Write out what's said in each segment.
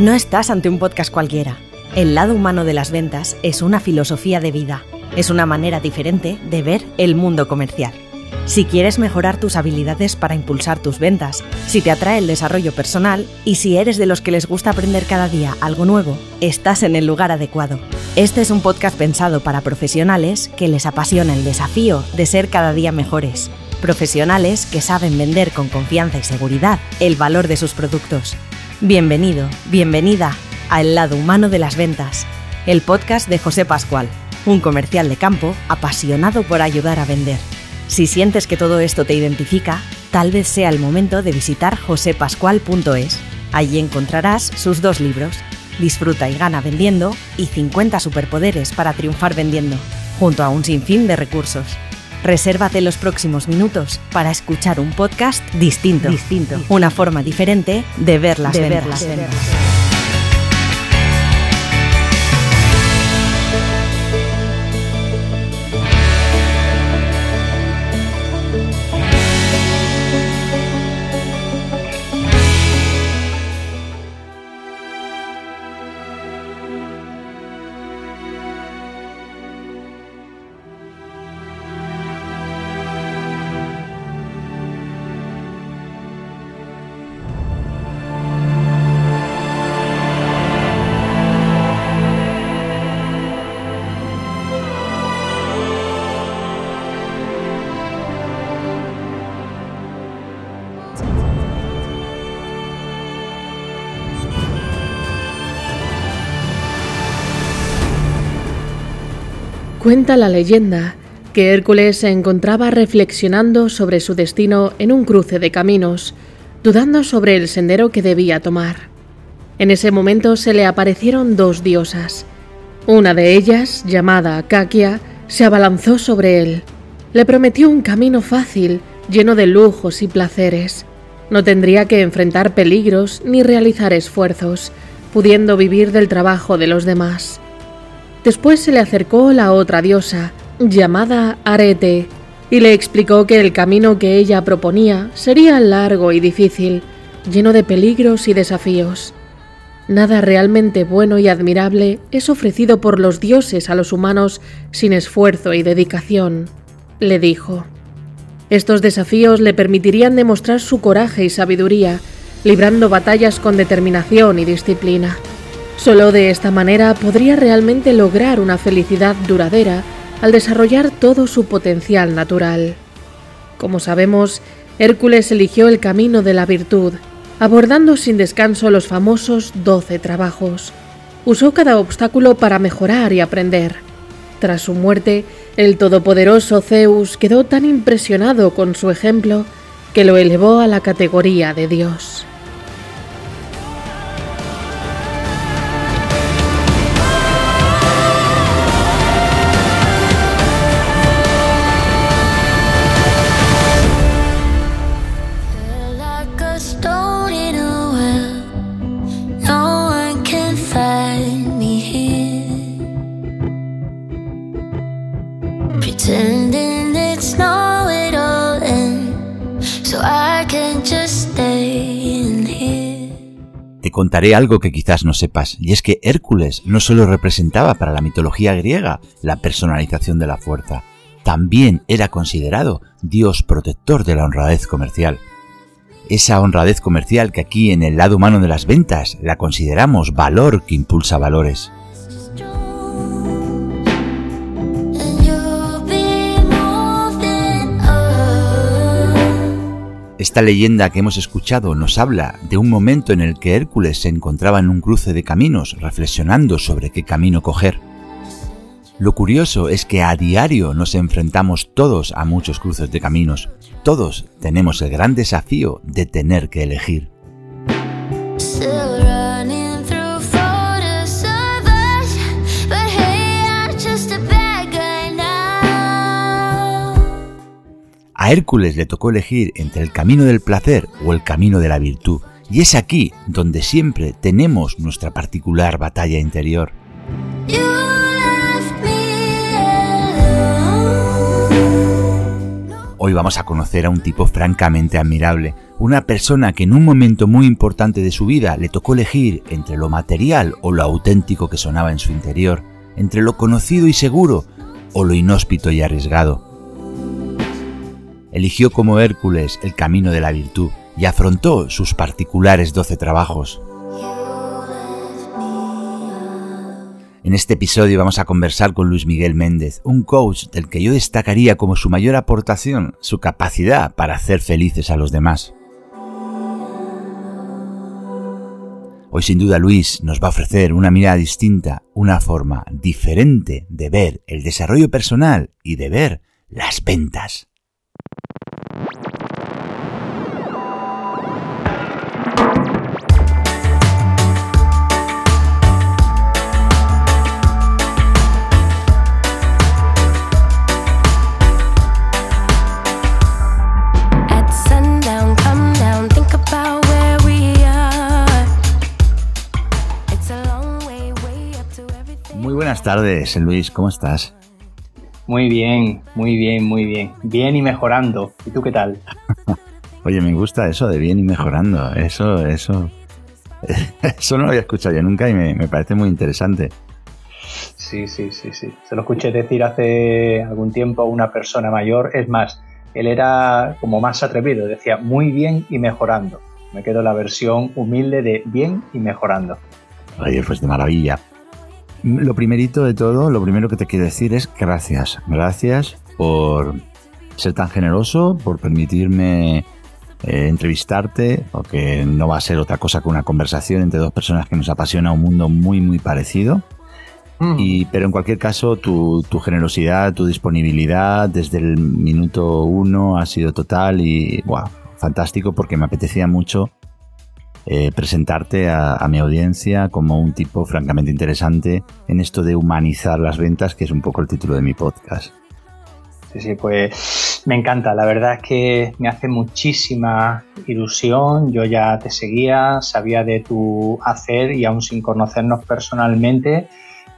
No estás ante un podcast cualquiera. El lado humano de las ventas es una filosofía de vida. Es una manera diferente de ver el mundo comercial. Si quieres mejorar tus habilidades para impulsar tus ventas, si te atrae el desarrollo personal y si eres de los que les gusta aprender cada día algo nuevo, estás en el lugar adecuado. Este es un podcast pensado para profesionales que les apasiona el desafío de ser cada día mejores. Profesionales que saben vender con confianza y seguridad el valor de sus productos Bienvenido, bienvenida a El lado humano de las ventas, el podcast de José Pascual, un comercial de campo apasionado por ayudar a vender. Si sientes que todo esto te identifica, tal vez sea el momento de visitar josepascual.es. Allí encontrarás sus dos libros, Disfruta y gana vendiendo y 50 superpoderes para triunfar vendiendo, junto a un sinfín de recursos. Resérvate los próximos minutos para escuchar un podcast distinto, distinto. Una forma diferente de ver las de ventas. Cuenta la leyenda que Hércules se encontraba reflexionando sobre su destino en un cruce de caminos, dudando sobre el sendero que debía tomar. En ese momento se le aparecieron dos diosas. Una de ellas, llamada Caquia, se abalanzó sobre él. Le prometió un camino fácil, lleno de lujos y placeres. No tendría que enfrentar peligros ni realizar esfuerzos, pudiendo vivir del trabajo de los demás. Después se le acercó la otra diosa, llamada Arete, y le explicó que el camino que ella proponía sería largo y difícil, lleno de peligros y desafíos. Nada realmente bueno y admirable es ofrecido por los dioses a los humanos sin esfuerzo y dedicación, le dijo. Estos desafíos le permitirían demostrar su coraje y sabiduría, librando batallas con determinación y disciplina. Solo de esta manera podría realmente lograr una felicidad duradera al desarrollar todo su potencial natural. Como sabemos, Hércules eligió el camino de la virtud, abordando sin descanso los famosos doce trabajos. Usó cada obstáculo para mejorar y aprender. Tras su muerte, el todopoderoso Zeus quedó tan impresionado con su ejemplo que lo elevó a la categoría de Dios. Contaré algo que quizás no sepas, y es que Hércules no solo representaba para la mitología griega la personalización de la fuerza, también era considerado dios protector de la honradez comercial. Esa honradez comercial que aquí en el lado humano de las ventas la consideramos valor que impulsa valores. Esta leyenda que hemos escuchado nos habla de un momento en el que Hércules se encontraba en un cruce de caminos reflexionando sobre qué camino coger. Lo curioso es que a diario nos enfrentamos todos a muchos cruces de caminos. Todos tenemos el gran desafío de tener que elegir. A Hércules le tocó elegir entre el camino del placer o el camino de la virtud, y es aquí donde siempre tenemos nuestra particular batalla interior. Hoy vamos a conocer a un tipo francamente admirable, Una persona que en un momento muy importante de su vida le tocó elegir entre lo material o lo auténtico que sonaba en su interior, entre lo conocido y seguro o lo inhóspito y arriesgado. Eligió como Hércules el camino de la virtud y afrontó sus particulares doce trabajos. En este episodio vamos a conversar con Luis Miguel Méndez, un coach del que yo destacaría como su mayor aportación su capacidad para hacer felices a los demás. Hoy sin duda Luis nos va a ofrecer una mirada distinta, una forma diferente de ver el desarrollo personal y de ver las ventas. Buenas tardes, Luis, ¿cómo estás? Muy bien, muy bien, muy bien. Bien y mejorando. ¿Y tú qué tal? Oye, me gusta eso de bien y mejorando. Eso, eso. Eso no lo había escuchado yo nunca y me, parece muy interesante. Sí, sí, sí, sí. Se lo escuché decir hace algún tiempo a una persona mayor. Es más, él era como más atrevido. Decía muy bien y mejorando. Me quedo la versión humilde de bien y mejorando. Oye, pues de maravilla. Lo primerito de todo, lo primero que te quiero decir es gracias. Gracias por ser tan generoso, por permitirme eh, entrevistarte, porque no va a ser otra cosa que una conversación entre dos personas que nos apasiona un mundo muy, muy parecido. Mm. Y, pero en cualquier caso, tu, tu, generosidad, tu disponibilidad desde el minuto uno ha sido total y wow, fantástico porque me apetecía mucho eh, presentarte a, mi audiencia como un tipo francamente interesante en esto de humanizar las ventas, que es un poco el título de mi podcast. Sí, sí, pues me encanta. La verdad es que me hace muchísima ilusión. Yo ya te seguía, sabía de tu hacer y aún sin conocernos personalmente,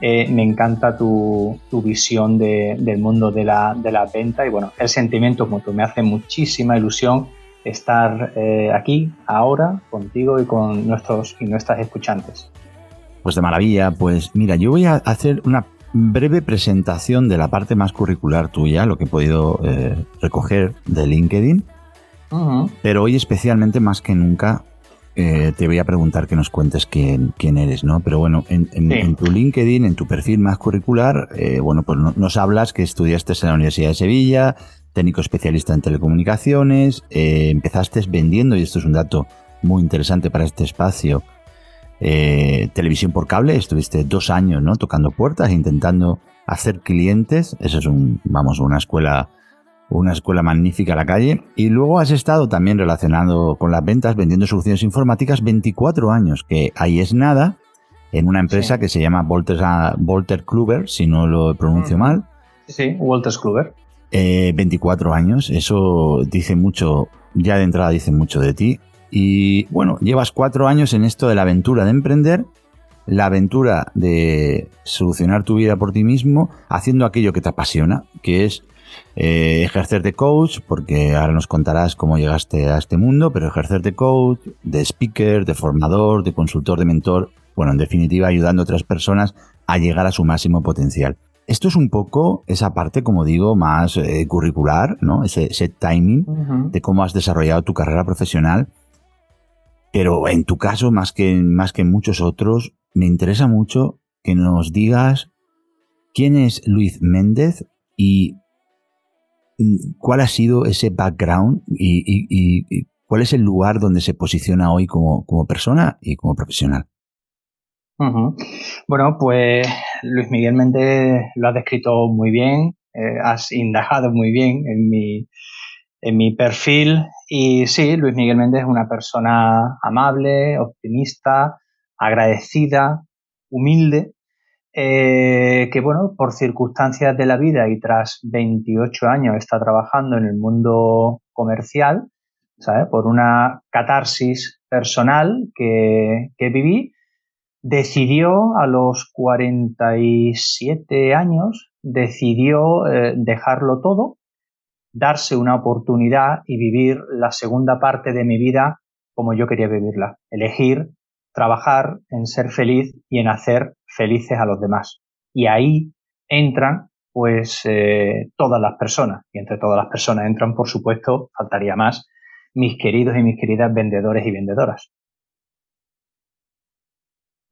eh, me encanta tu, visión del mundo de la, de la venta y bueno, el sentimiento mutuo. Me hace muchísima ilusión estar eh, aquí, ahora, contigo y con nuestros y nuestras escuchantes. Pues de maravilla, pues mira, yo voy a hacer una breve presentación de la parte más curricular tuya, lo que he podido eh, recoger de LinkedIn, pero hoy especialmente más que nunca eh, te voy a preguntar que nos cuentes quién, quién eres, ¿no? Pero bueno, en, tu LinkedIn, en tu perfil más curricular, bueno, pues nos hablas que estudiaste en la Universidad de Sevilla, técnico especialista en telecomunicaciones, eh, empezaste vendiendo, y esto es un dato muy interesante para este espacio, eh, televisión por cable, estuviste dos años ¿no? tocando puertas, intentando hacer clientes, eso es un, vamos, una escuela, una escuela magnífica a la calle, y luego has estado también relacionado con las ventas, vendiendo soluciones informáticas 24 años, que ahí es nada, en una empresa que se llama Volter, Volter Kluber, si no lo pronuncio mal. Sí, Walter Kluber. 24 eh, años, eso dice mucho, ya de entrada dice mucho de ti. Y bueno, llevas cuatro años en esto de la aventura de emprender, la aventura de solucionar tu vida por ti mismo, haciendo aquello que te apasiona, que es eh, ejercer de coach, porque ahora nos contarás cómo llegaste a este mundo, pero ejercer de coach, de speaker, de formador, de consultor, de mentor, bueno, en definitiva, ayudando a otras personas a llegar a su máximo potencial. Esto es un poco esa parte, como digo, más eh, curricular, ¿no? Ese, timing de cómo has desarrollado tu carrera profesional. Pero en tu caso, más que, más que en muchos otros, me interesa mucho que nos digas quién es Luis Méndez y mm, cuál ha sido ese background y, cuál es el lugar donde se posiciona hoy como, como persona y como profesional. Bueno, pues Luis Miguel Méndez lo has descrito muy bien, eh, has indagado muy bien en mi, en mi perfil y sí, Luis Miguel Méndez es una persona amable, optimista, agradecida, humilde, eh, que bueno, por circunstancias de la vida y tras 28 años está trabajando en el mundo comercial, ¿sabes? Por una catarsis personal que, que viví, decidió a los 47 años, decidió eh, dejarlo todo darse una oportunidad y vivir la segunda parte de mi vida como yo quería vivirla. Elegir trabajar en ser feliz y en hacer felices a los demás. Y ahí entran pues eh, todas las personas. Y entre todas las personas entran, por supuesto, faltaría más, mis queridos y mis queridas vendedores y vendedoras.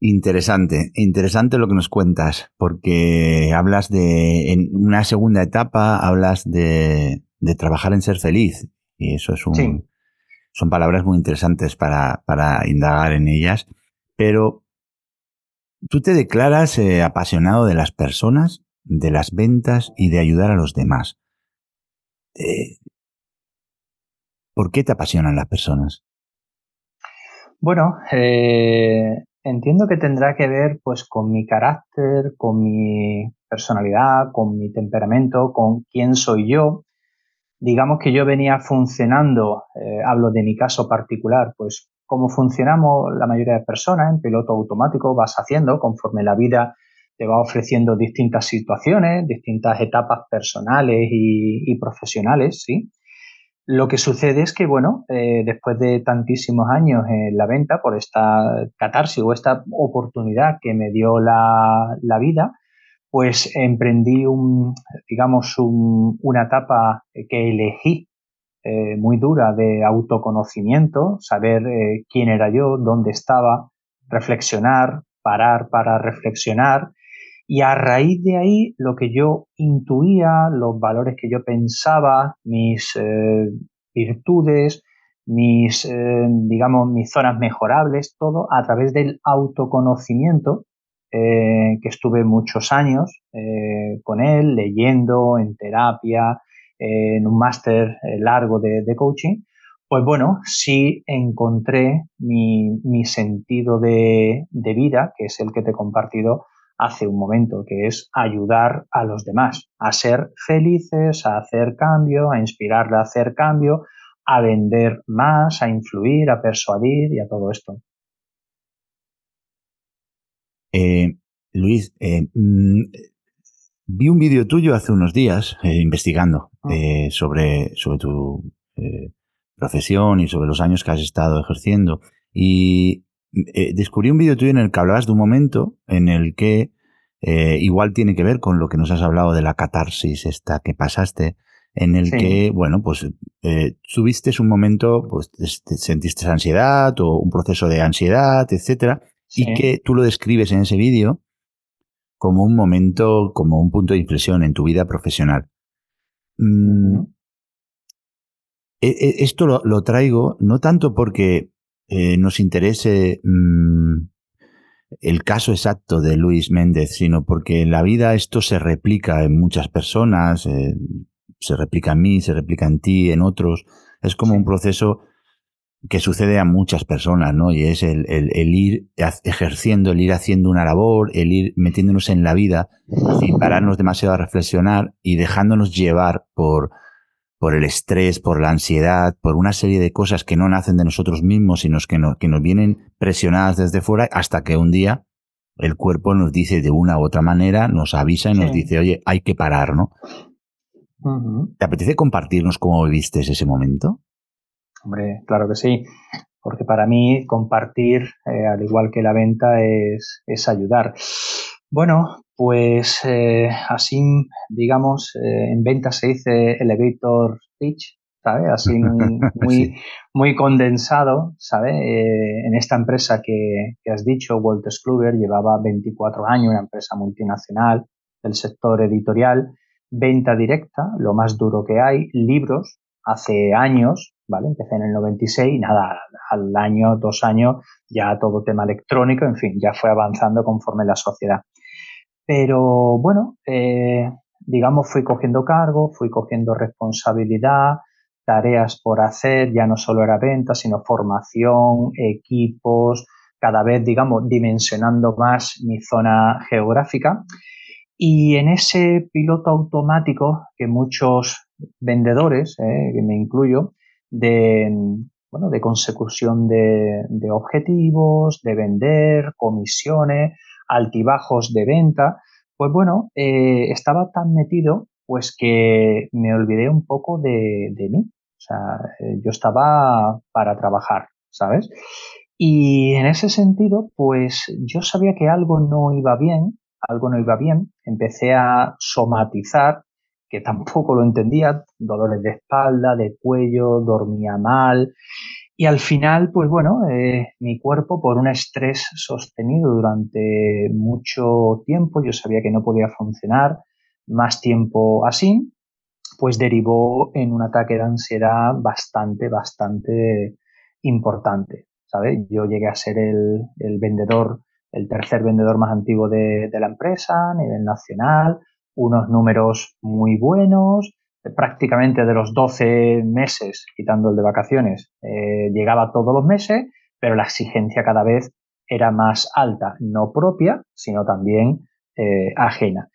Interesante, interesante lo que nos cuentas, porque hablas de, en una segunda etapa, hablas de, de trabajar en ser feliz. Y eso es un, son palabras muy interesantes para, para indagar en ellas. Pero, ¿tú te declaras eh, apasionado de las personas, de las ventas y de ayudar a los demás? Eh, ¿Por qué te apasionan las personas? Bueno, eh, entiendo que tendrá que ver pues con mi carácter, con mi personalidad, con mi temperamento, con quién soy yo. Digamos que yo venía funcionando, hablo de mi caso particular, pues como funcionamos la mayoría de personas en piloto automático, vas haciendo conforme la vida te va ofreciendo distintas situaciones, distintas etapas personales y, profesionales, ¿sí? Lo que sucede es que, bueno, eh, después de tantísimos años en la venta, por esta catarsis o esta oportunidad que me dio la, vida, pues emprendí un, digamos, una etapa que elegí eh, muy dura de autoconocimiento, saber eh, quién era yo, dónde estaba, reflexionar, parar para reflexionar. Y a raíz de ahí, lo que yo intuía, los valores que yo pensaba, mis eh, virtudes, mis, digamos, mis zonas mejorables, todo a través del autoconocimiento, que estuve muchos años con él, leyendo en terapia, en un máster eh, largo de, coaching, pues bueno, sí encontré mi, sentido de, vida, que es el que te he compartido hace un momento, que es ayudar a los demás, a ser felices, a hacer cambio, a inspirarle a hacer cambio, a vender más, a influir, a persuadir y a todo esto. Eh, Luis, eh, mm, Vi un vídeo tuyo hace unos días eh, investigando ah. sobre, sobre tu profesión y sobre los años que has estado ejerciendo y descubrí un vídeo tuyo en el que hablabas de un momento en el que igual tiene que ver con lo que nos has hablado de la catarsis esta que pasaste, en el que, bueno, pues tuviste un momento, pues sentiste ansiedad o un proceso de ansiedad, etcétera, y que tú lo describes en ese vídeo como un momento, como un punto de inflexión en tu vida profesional. Mm, e, e, esto lo, traigo no tanto porque eh, nos interese mm, el caso exacto de Luis Méndez, sino porque en la vida esto se replica en muchas personas, eh, se replica en mí, se replica en ti, en otros. Es como un proceso que sucede a muchas personas, ¿no? Y es el, ir ejerciendo, el ir haciendo una labor, el ir metiéndonos en la vida sin pararnos demasiado a reflexionar y dejándonos llevar por, por el estrés, por la ansiedad, por una serie de cosas que no nacen de nosotros mismos, sino que, que nos vienen presionadas desde fuera hasta que un día el cuerpo nos dice de una u otra manera, nos avisa y nos dice, oye, hay que parar, ¿no? ¿Te apetece compartirnos cómo viviste ese momento? Hombre, claro que sí, porque para mí compartir, eh, al igual que la venta, es, es ayudar. Bueno, pues eh, así, digamos, eh, en venta se dice elevator pitch, ¿sabes? Así muy, muy condensado, ¿sabes? en esta empresa que, que has dicho, Walter Kluber, llevaba 24 años, una empresa multinacional del sector editorial, venta directa, lo más duro que hay, libros, hace años, ¿vale? Empecé en el 96 y nada, al año, dos años, ya todo tema electrónico, en fin, ya fue avanzando conforme la sociedad. Pero bueno, eh, digamos, fui cogiendo cargo, fui cogiendo responsabilidad, tareas por hacer, ya no solo era venta, sino formación, equipos, cada vez, digamos, dimensionando más mi zona geográfica. Y en ese piloto automático que muchos vendedores, eh, que me incluyo, de, bueno, de consecución de, objetivos, de vender, comisiones, altibajos de venta, pues bueno, eh, estaba tan metido pues que me olvidé un poco de, mí. O sea, eh, yo estaba para trabajar, ¿sabes? Y en ese sentido, pues yo sabía que algo no iba bien, algo no iba bien, empecé a somatizar, que tampoco lo entendía, dolores de espalda, de cuello, dormía mal, y al final, pues bueno, eh, mi cuerpo por un estrés sostenido durante mucho tiempo, yo sabía que no podía funcionar más tiempo así, pues derivó en un ataque de ansiedad bastante, bastante importante. ¿sabes? Yo llegué a ser el, el vendedor, el tercer vendedor más antiguo de, de, la empresa a nivel nacional, unos números muy buenos, prácticamente de los 12 meses, quitando el de vacaciones, eh, llegaba todos los meses, pero la exigencia cada vez era más alta, no propia, sino también eh, ajena.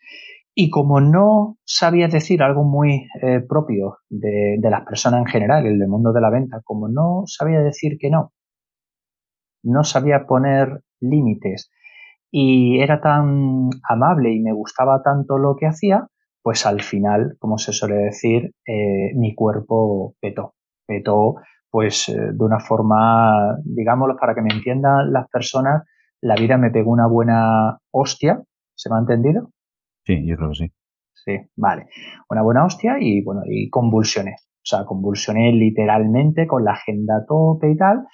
Y como no sabía decir algo muy eh, propio de, de, las personas en general, el del mundo de la venta, como no sabía decir que no, no sabía poner límites y era tan amable y me gustaba tanto lo que hacía, pues al final, como se suele decir, eh, mi cuerpo petó. Petó, pues eh, de una forma, digámoslo para que me entiendan las personas, la vida me pegó una buena hostia. ¿Se me ha entendido? Sí, yo creo que sí. Sí, vale. Una buena hostia y bueno, y convulsioné. O sea, convulsioné literalmente con la agenda a tope y tal.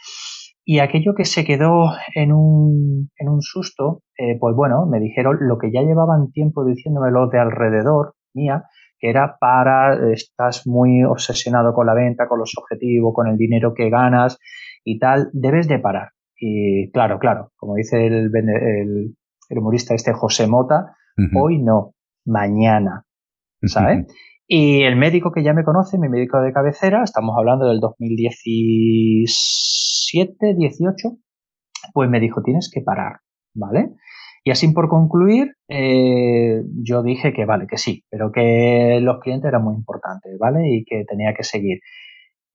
Y aquello que se quedó en un, en un susto, eh, pues bueno, me dijeron lo que ya llevaban tiempo diciéndome los de alrededor mía, que era para, estás muy obsesionado con la venta, con los objetivos, con el dinero que ganas y tal, debes de parar. Y claro, claro, como dice el, el, el humorista este José Mota, uh -huh. hoy no, mañana, ¿sabes? Uh -huh. Y el médico que ya me conoce, mi médico de cabecera, estamos hablando del 2017, 18, pues me dijo, tienes que parar, ¿vale? Y así por concluir, eh, yo dije que vale, que sí, pero que los clientes eran muy importantes, ¿vale? Y que tenía que seguir.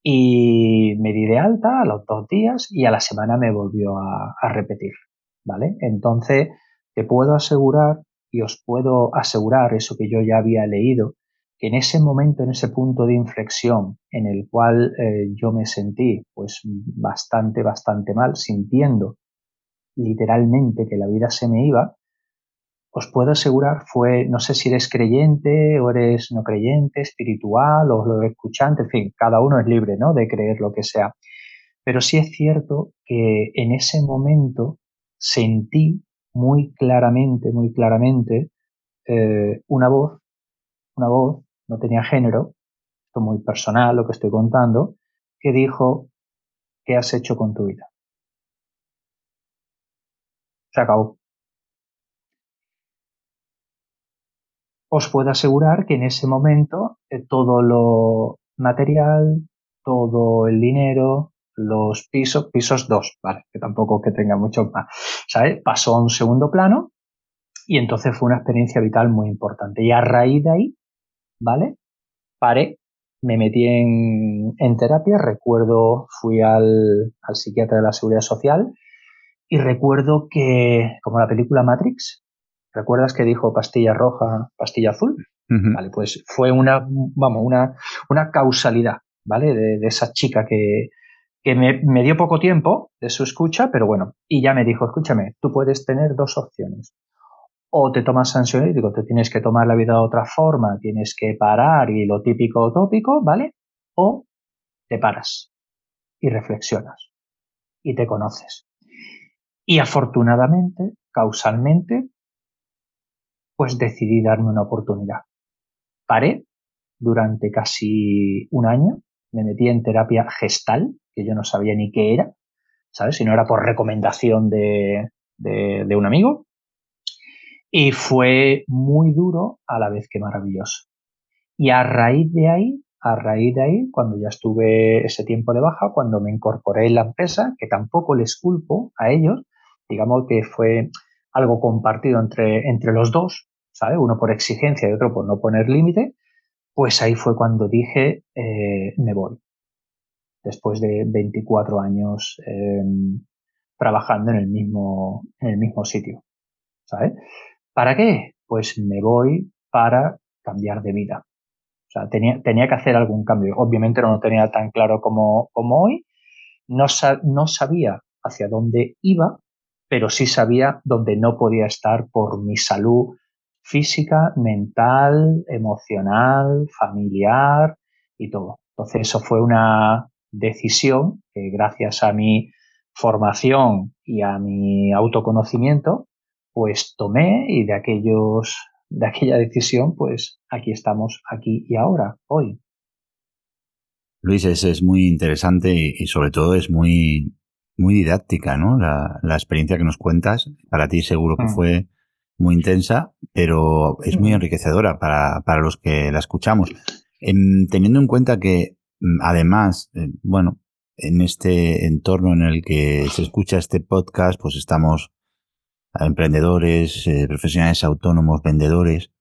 Y me di de alta a los dos días y a la semana me volvió a, repetir, ¿vale? Entonces, te puedo asegurar y os puedo asegurar eso que yo ya había leído, que en ese momento, en ese punto de inflexión en el cual eh, yo me sentí pues bastante, bastante mal, sintiendo literalmente que la vida se me iba, os puedo asegurar fue, no sé si eres creyente o eres no creyente, espiritual o lo escuchante, en fin, cada uno es libre, ¿no? De creer lo que sea. Pero sí es cierto que en ese momento sentí muy claramente, muy claramente eh, una voz, una voz no tenía género, esto muy personal lo que estoy contando, que dijo, ¿qué has hecho con tu vida? Se acabó. Os puedo asegurar que en ese momento eh, todo lo material, todo el dinero, los pisos, pisos dos, vale, que tampoco que tenga mucho más, ¿sabes? Pasó a un segundo plano y entonces fue una experiencia vital muy importante. Y a raíz de ahí, ¿vale? Paré, me metí en, terapia, recuerdo, fui al, psiquiatra de la seguridad social y recuerdo que, como la película Matrix, ¿recuerdas que dijo pastilla roja, pastilla azul? Uh -huh. Vale, pues fue una, vamos, una, una causalidad, ¿vale? De, de esa chica que, que me, me, dio poco tiempo de su escucha, pero bueno, y ya me dijo, escúchame, tú puedes tener dos opciones o te tomas ansiolítico, te tienes que tomar la vida de otra forma, tienes que parar y lo típico tópico, ¿vale? O te paras y reflexionas y te conoces. Y afortunadamente, causalmente, pues decidí darme una oportunidad. Paré durante casi un año, me metí en terapia gestal, que yo no sabía ni qué era, ¿sabes? Si no era por recomendación de, de, de un amigo, y fue muy duro a la vez que maravilloso. Y a raíz de ahí, a raíz de ahí, cuando ya estuve ese tiempo de baja, cuando me incorporé en la empresa, que tampoco les culpo a ellos, digamos que fue algo compartido entre, entre los dos, ¿sabes? Uno por exigencia y otro por no poner límite, pues ahí fue cuando dije, eh, me voy. Después de 24 años eh, trabajando en el mismo, en el mismo sitio, ¿sabes? ¿Para qué? Pues me voy para cambiar de vida. sea, tenía, tenía que hacer algún cambio. Obviamente no lo tenía tan claro como, como hoy. No sabía hacia dónde iba, pero sí sabía dónde no podía estar por mi salud física, mental, emocional, familiar y todo. Entonces eso fue una decisión que gracias a mi formación y a mi autoconocimiento, pues tomé y de aquellos de aquella decisión, pues aquí estamos, aquí y ahora, hoy. Luis, es, es muy interesante y, sobre todo es muy, muy didáctica, ¿no? La, la, experiencia que nos cuentas, para ti seguro que mm. fue muy intensa, pero es muy mm. enriquecedora para, para los que la escuchamos. teniendo en cuenta que, mm, además, eh, bueno, en este entorno en el que se escucha este podcast, pues estamos emprendedores, eh, profesionales autónomos, vendedores.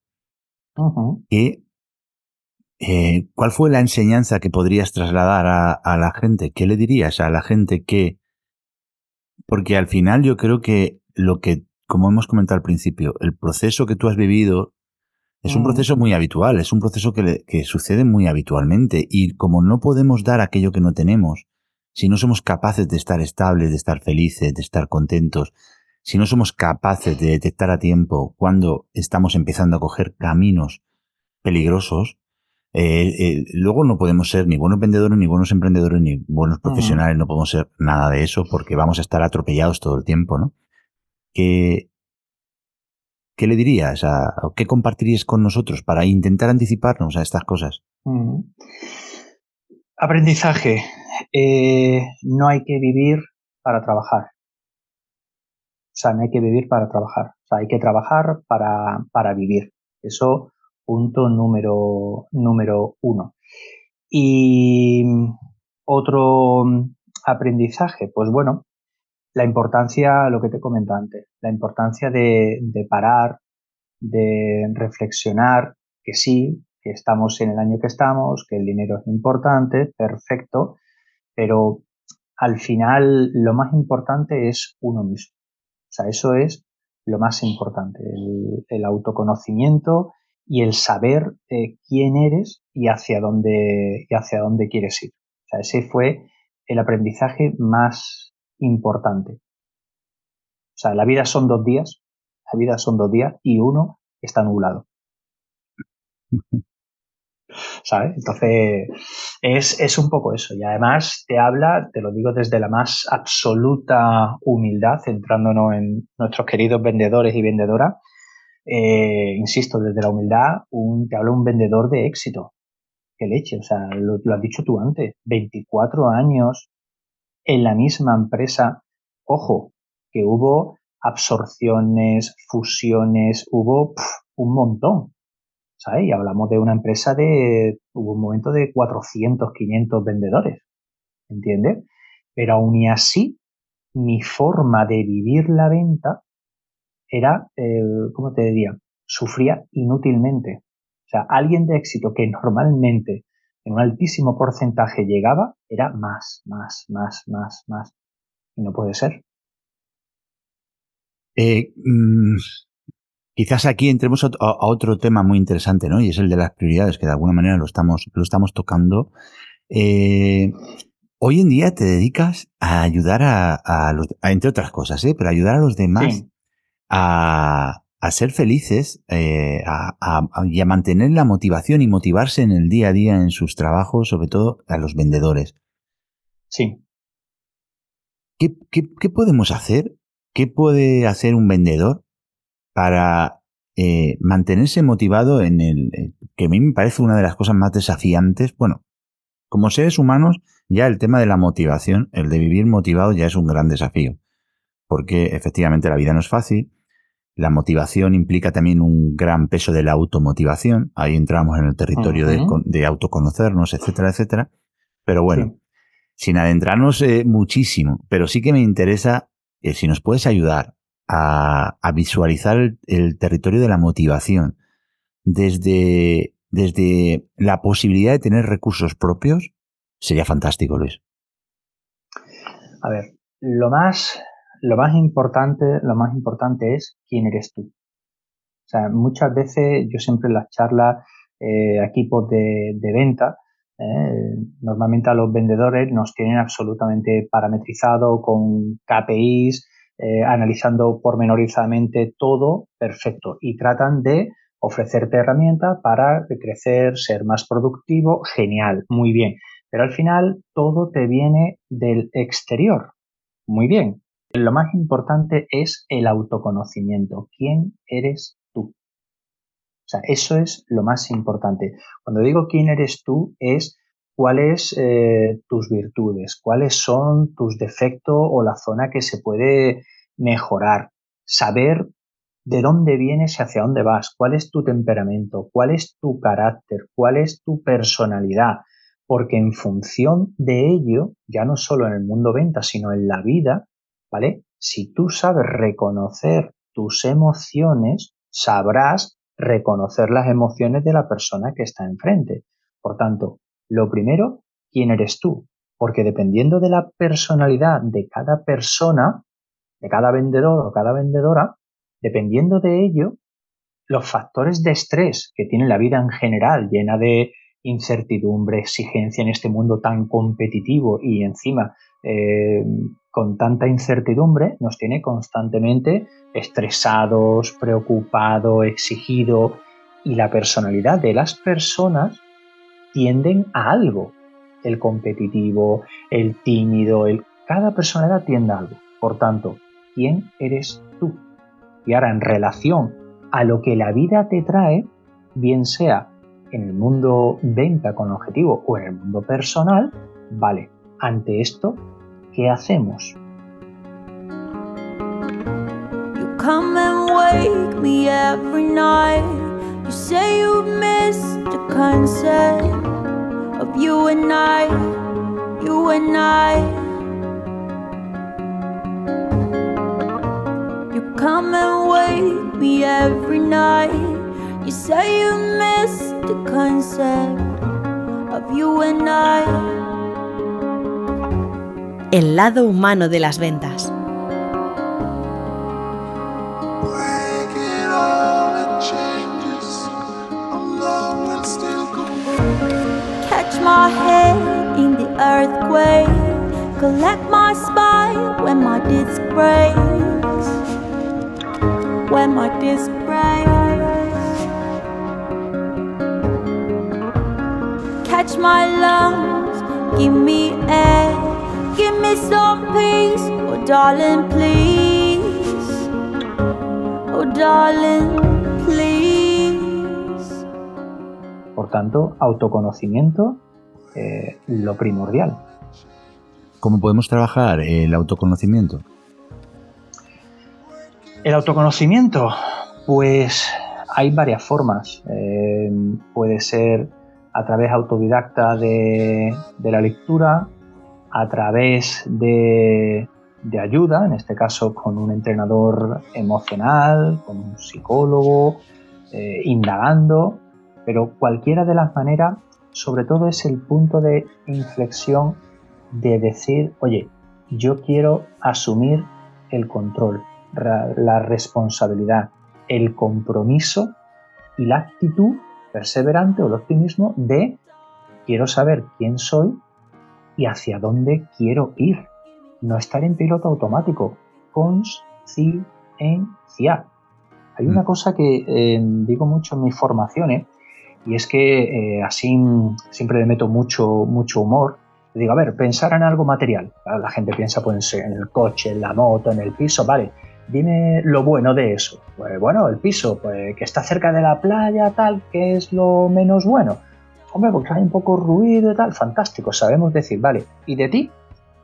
Eh, ¿Cuál fue la enseñanza que podrías trasladar a, a, la gente? ¿Qué le dirías a la gente que... Porque al final yo creo que lo que, como hemos comentado al principio, el proceso que tú has vivido es un mm. proceso muy habitual, es un proceso que, que sucede muy habitualmente y como no podemos dar aquello que no tenemos, si no somos capaces de estar estables, de estar felices, de estar contentos, si no somos capaces de detectar a tiempo cuando estamos empezando a coger caminos peligrosos, eh, eh, luego no podemos ser ni buenos vendedores, ni buenos emprendedores, ni buenos profesionales, no podemos ser nada de eso porque vamos a estar atropellados todo el tiempo, ¿no? ¿Qué, qué le dirías? A, ¿Qué compartirías con nosotros para intentar anticiparnos a estas cosas? Aprendizaje. Eh, no hay que vivir para trabajar. O sea, no hay que vivir para trabajar. O sea, hay que trabajar para, para vivir. Eso, punto número, número uno. Y otro aprendizaje, pues bueno, la importancia, lo que te comenté antes, la importancia de, de parar, de reflexionar, que sí, que estamos en el año que estamos, que el dinero es importante, perfecto, pero al final lo más importante es uno mismo. O sea, eso es lo más importante, el, autoconocimiento y el saber eh, quién eres y hacia dónde y hacia dónde quieres ir. O sea, ese fue el aprendizaje más importante. O sea, la vida son dos días, la vida son dos días y uno está nublado. ¿sabes? Entonces, es, es, un poco eso. Y además te habla, te lo digo desde la más absoluta humildad, centrándonos en nuestros queridos vendedores y vendedoras. Eh, insisto, desde la humildad, un, te habla un vendedor de éxito. Qué leche, o sea, lo, lo has dicho tú antes, 24 años en la misma empresa. Ojo, que hubo absorciones, fusiones, hubo un montón. Y hablamos de una empresa de, hubo un momento de 400, 500 vendedores, ¿entiendes? Pero aún y así, mi forma de vivir la venta era, eh, ¿cómo te diría? Sufría inútilmente. O sea, alguien de éxito que normalmente en un altísimo porcentaje llegaba, era más, más, más, más, más. Y no puede ser. Eh, mm, Quizás aquí entremos a, otro tema muy interesante, ¿no? Y es el de las prioridades, que de alguna manera lo estamos, lo estamos tocando. Eh, hoy en día te dedicas a ayudar a, los, entre otras cosas, ¿eh? Pero ayudar a los demás a, ser felices eh, y a mantener la motivación y motivarse en el día a día en sus trabajos, sobre todo a los vendedores. Sí. ¿Qué, qué podemos hacer? ¿Qué puede hacer un vendedor para eh, mantenerse motivado en el eh, que a mí me parece una de las cosas más desafiantes. Bueno, como seres humanos, ya el tema de la motivación, el de vivir motivado ya es un gran desafío, porque efectivamente la vida no es fácil. La motivación implica también un gran peso de la automotivación. Ahí entramos en el territorio de, autoconocernos, etcétera, etcétera. Pero bueno, sin adentrarnos eh, muchísimo, pero sí que me interesa si nos puedes ayudar a, visualizar el, territorio de la motivación desde, desde la posibilidad de tener recursos propios, sería fantástico, Luis. A ver, lo más, lo más importante, lo más importante es quién eres tú. O sea, muchas veces yo siempre en las charlas equipos de, venta, normalmente a los vendedores nos tienen absolutamente parametrizado con KPIs, analizando pormenorizadamente todo perfecto y tratan de ofrecerte herramientas para crecer, ser más productivo, genial, muy bien. Pero al final todo te viene del exterior. Muy bien. Lo más importante es el autoconocimiento. ¿Quién eres tú? O sea, eso es lo más importante. Cuando digo quién eres tú es cuáles eh, tus virtudes, cuáles son tus defectos o la zona que se puede mejorar. Saber de dónde vienes y hacia dónde vas, cuál es tu temperamento, cuál es tu carácter, cuál es tu personalidad, porque en función de ello, ya no solo en el mundo venta, sino en la vida, ¿vale? Si tú sabes reconocer tus emociones, sabrás reconocer las emociones de la persona que está enfrente. Por tanto, lo primero, ¿quién eres tú? Porque dependiendo de la personalidad de cada persona, de cada vendedor o cada vendedora, Dependiendo de ello, los factores de estrés que tiene la vida en general, llena de incertidumbre, exigencia en este mundo tan competitivo y encima eh, con tanta incertidumbre, nos tiene constantemente estresados, preocupados, exigidos y la personalidad de las personas tienden a algo. El competitivo, el tímido, el... cada personalidad tiende a algo. Por tanto, ¿quién eres tú? Y ahora en relación a lo que la vida te trae, bien sea en el mundo venta con objetivo o en el mundo personal, vale, ante esto, ¿qué hacemos? You come and wake me every night. You say you missed the concept of you and I, you and I. come and wake me every night. You say you miss the concept of you and I. El lado humano de las ventas. Catch my head in the earthquake. Collect my spine when my disc breaks. Catch my lungs, give me air, give me some peace, oh darling, please, oh darling, please. Por tanto, autoconocimiento, eh, lo primordial. ¿Cómo podemos trabajar el autoconocimiento? El autoconocimiento, pues hay varias formas. Eh, puede ser a través autodidacta de, la lectura, a través de, ayuda, en este caso con un entrenador emocional, con un psicólogo, eh, indagando, pero cualquiera de las maneras, sobre todo es el punto de inflexión de decir, oye, yo quiero asumir el control la responsabilidad, el compromiso y la actitud perseverante o el optimismo de quiero saber quién soy y hacia dónde quiero ir. No estar en piloto automático. Conciencia. Hay una mm. cosa que eh, digo mucho en mis formaciones y es que eh, así siempre le meto mucho, mucho humor. digo, a ver, pensar en algo material. La gente piensa pues, en el coche, en la moto, en el piso, vale. Dime lo bueno de eso. Pues bueno, el piso, pues que está cerca de la playa, tal, que es lo menos bueno. Hombre, porque hay un poco ruido y tal, fantástico, sabemos decir, vale. ¿Y de ti?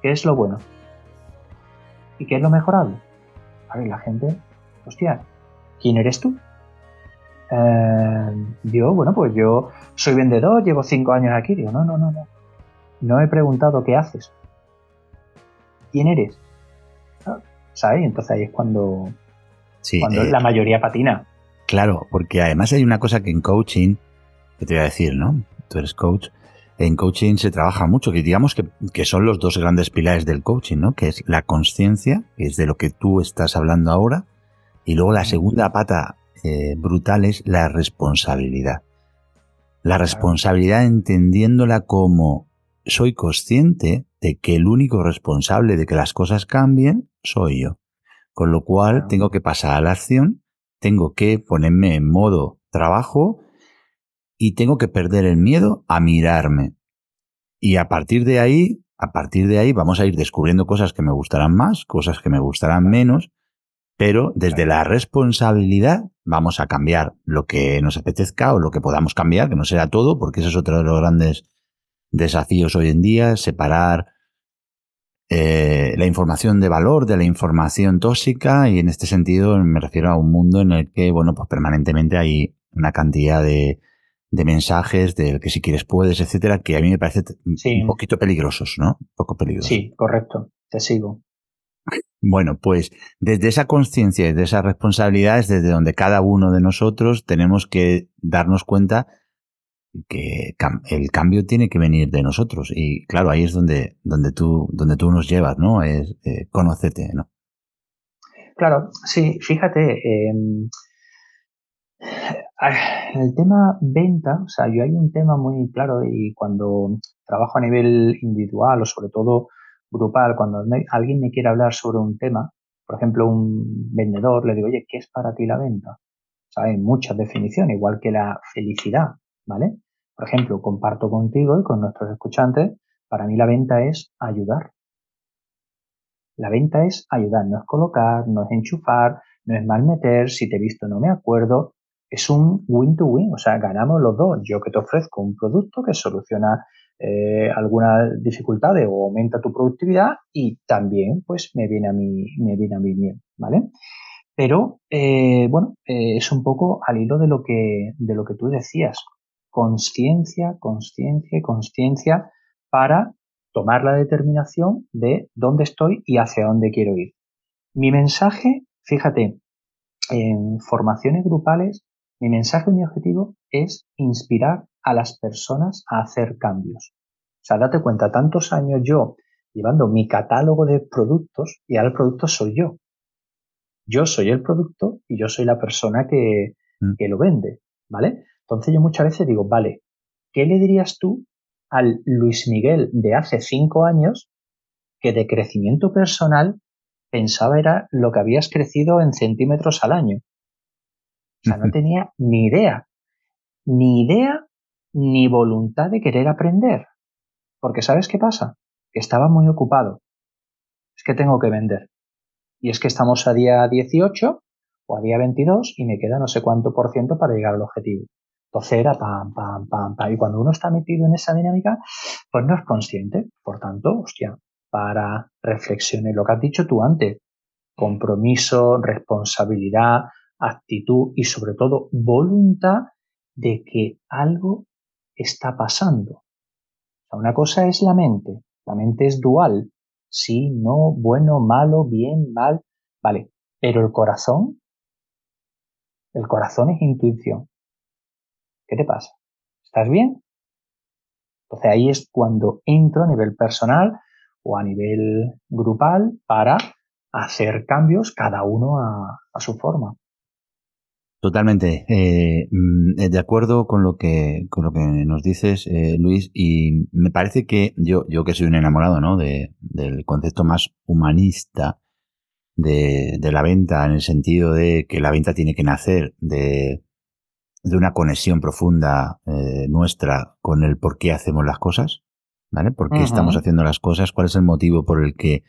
¿Qué es lo bueno? ¿Y qué es lo mejorable? Vale, la gente, hostia, ¿quién eres tú? Eh, yo, bueno, pues yo soy vendedor, llevo cinco años aquí. Digo, no, no, no, no. No he preguntado qué haces. ¿Quién eres? ¿sabes? Entonces ahí es cuando, cuando eh, la mayoría patina. Claro, porque además hay una cosa que en coaching, que te voy a decir, ¿no? Tú eres coach. En coaching se trabaja mucho, que digamos que, son los dos grandes pilares del coaching, ¿no? Que es la conciencia, que es de lo que tú estás hablando ahora, y luego la segunda pata eh, brutal es la responsabilidad. La responsabilidad entendiéndola como soy consciente de que el único responsable de que las cosas cambien soy yo. Con lo cual tengo que pasar a la acción, tengo que ponerme en modo trabajo y tengo que perder el miedo a mirarme. Y a partir de ahí, a partir de ahí vamos a ir descubriendo cosas que me gustarán más, cosas que me gustarán menos, pero desde la responsabilidad vamos a cambiar lo que nos apetezca o lo que podamos cambiar, que no será todo, porque eso es otro de los grandes desafíos hoy en día, separar eh, la información de valor de la información tóxica y en este sentido me refiero a un mundo en el que, bueno, pues permanentemente hay una cantidad de, de mensajes del que si quieres puedes, etcétera, que a mí me parece un poquito peligrosos, ¿no? Un poco peligrosos. Sí, correcto, te sigo. Bueno, pues desde esa conciencia y de esas responsabilidades, desde donde cada uno de nosotros tenemos que darnos cuenta que el cambio tiene que venir de nosotros. Y claro, ahí es donde, donde, tú, donde tú nos llevas, ¿no? Es eh, conocerte, ¿no? Claro, sí, fíjate, em, el tema venta, o sea, yo hay un tema muy claro y cuando trabajo a nivel individual o sobre todo grupal, cuando alguien me quiere hablar sobre un tema, por ejemplo, un vendedor, le digo, oye, ¿qué es para ti la venta? O sea, hay muchas definiciones, igual que la felicidad, ¿vale? Por ejemplo, comparto contigo y con nuestros escuchantes, para mí la venta es ayudar. La venta es ayudar, no es colocar, no es enchufar, no es mal meter, si te he visto no me acuerdo, es un win-to-win, o sea, ganamos los dos. Yo que te ofrezco un producto que soluciona eh, algunas dificultades o aumenta tu productividad y también pues me viene a mí, me viene a mí bien, ¿vale? Pero eh, bueno, eh, es un poco al hilo de lo que, de lo que tú decías. Conciencia, conciencia y conciencia para tomar la determinación de dónde estoy y hacia dónde quiero ir. Mi mensaje, fíjate, en formaciones grupales, mi mensaje y mi objetivo es inspirar a las personas a hacer cambios. O sea, date cuenta, tantos años yo llevando mi catálogo de productos y ahora el producto soy yo. Yo soy el producto y yo soy la persona que, mm. que lo vende, ¿vale? Entonces yo muchas veces digo, vale, ¿qué le dirías tú al Luis Miguel de hace cinco años que de crecimiento personal pensaba era lo que habías crecido en centímetros al año? O sea, no tenía ni idea, ni idea ni voluntad de querer aprender. Porque ¿sabes qué pasa? Que estaba muy ocupado. Es que tengo que vender. Y es que estamos a día 18 o a día 22 y me queda no sé cuánto por ciento para llegar al objetivo. Entonces era pam, pam, pam, pam. Y cuando uno está metido en esa dinámica, pues no es consciente. Por tanto, hostia, para reflexionar lo que has dicho tú antes. Compromiso, responsabilidad, actitud y sobre todo voluntad de que algo está pasando. una cosa es la mente, la mente es dual, sí, no, bueno, malo, bien, mal, vale, pero el corazón, el corazón es intuición. ¿Qué te pasa? ¿Estás bien? Entonces ahí es cuando entro a nivel personal o a nivel grupal para hacer cambios cada uno a su forma. Totalmente. Eh, mm, de acuerdo con lo que, con lo que nos dices, eh, Luis, y me parece que yo, yo que soy un enamorado, ¿no? De, del concepto más humanista de, de, la venta, en el sentido de que la venta tiene que nacer de, de una conexión profunda eh, nuestra con el por qué hacemos las cosas, ¿vale? ¿Por qué estamos haciendo las cosas? ¿Cuál es el motivo por el que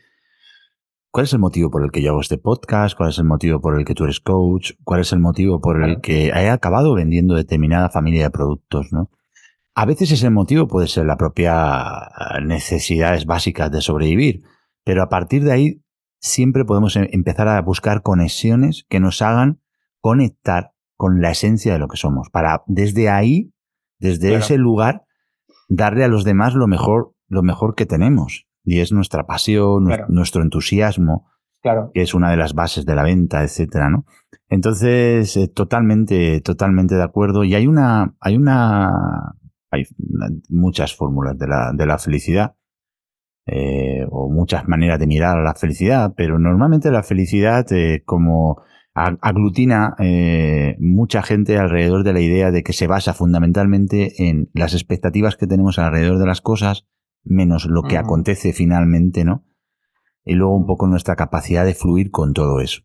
¿Cuál es el motivo por el que yo hago este podcast? ¿Cuál es el motivo por el que tú eres coach? ¿Cuál es el motivo por el que he acabado vendiendo determinada familia de productos? ¿no? A veces ese motivo puede ser la propia necesidades básicas de sobrevivir, pero a partir de ahí siempre podemos em, empezar a buscar conexiones que nos hagan conectar con la esencia de lo que somos, para desde ahí, desde ese lugar, darle a los demás lo mejor, lo mejor que tenemos y es nuestra pasión, nuestro entusiasmo, que es una de las bases de la venta, etcétera, ¿no? Entonces, eh, totalmente, totalmente de acuerdo. Y hay una, hay una, hay muchas fórmulas de la, de la felicidad, eh, o muchas maneras de mirar a la felicidad, pero normalmente la felicidad, eh, como aglutina eh, mucha gente alrededor de la idea de que se basa fundamentalmente en las expectativas que tenemos alrededor de las cosas, menos lo que acontece finalmente, ¿no? Y luego un poco nuestra capacidad de fluir con todo eso.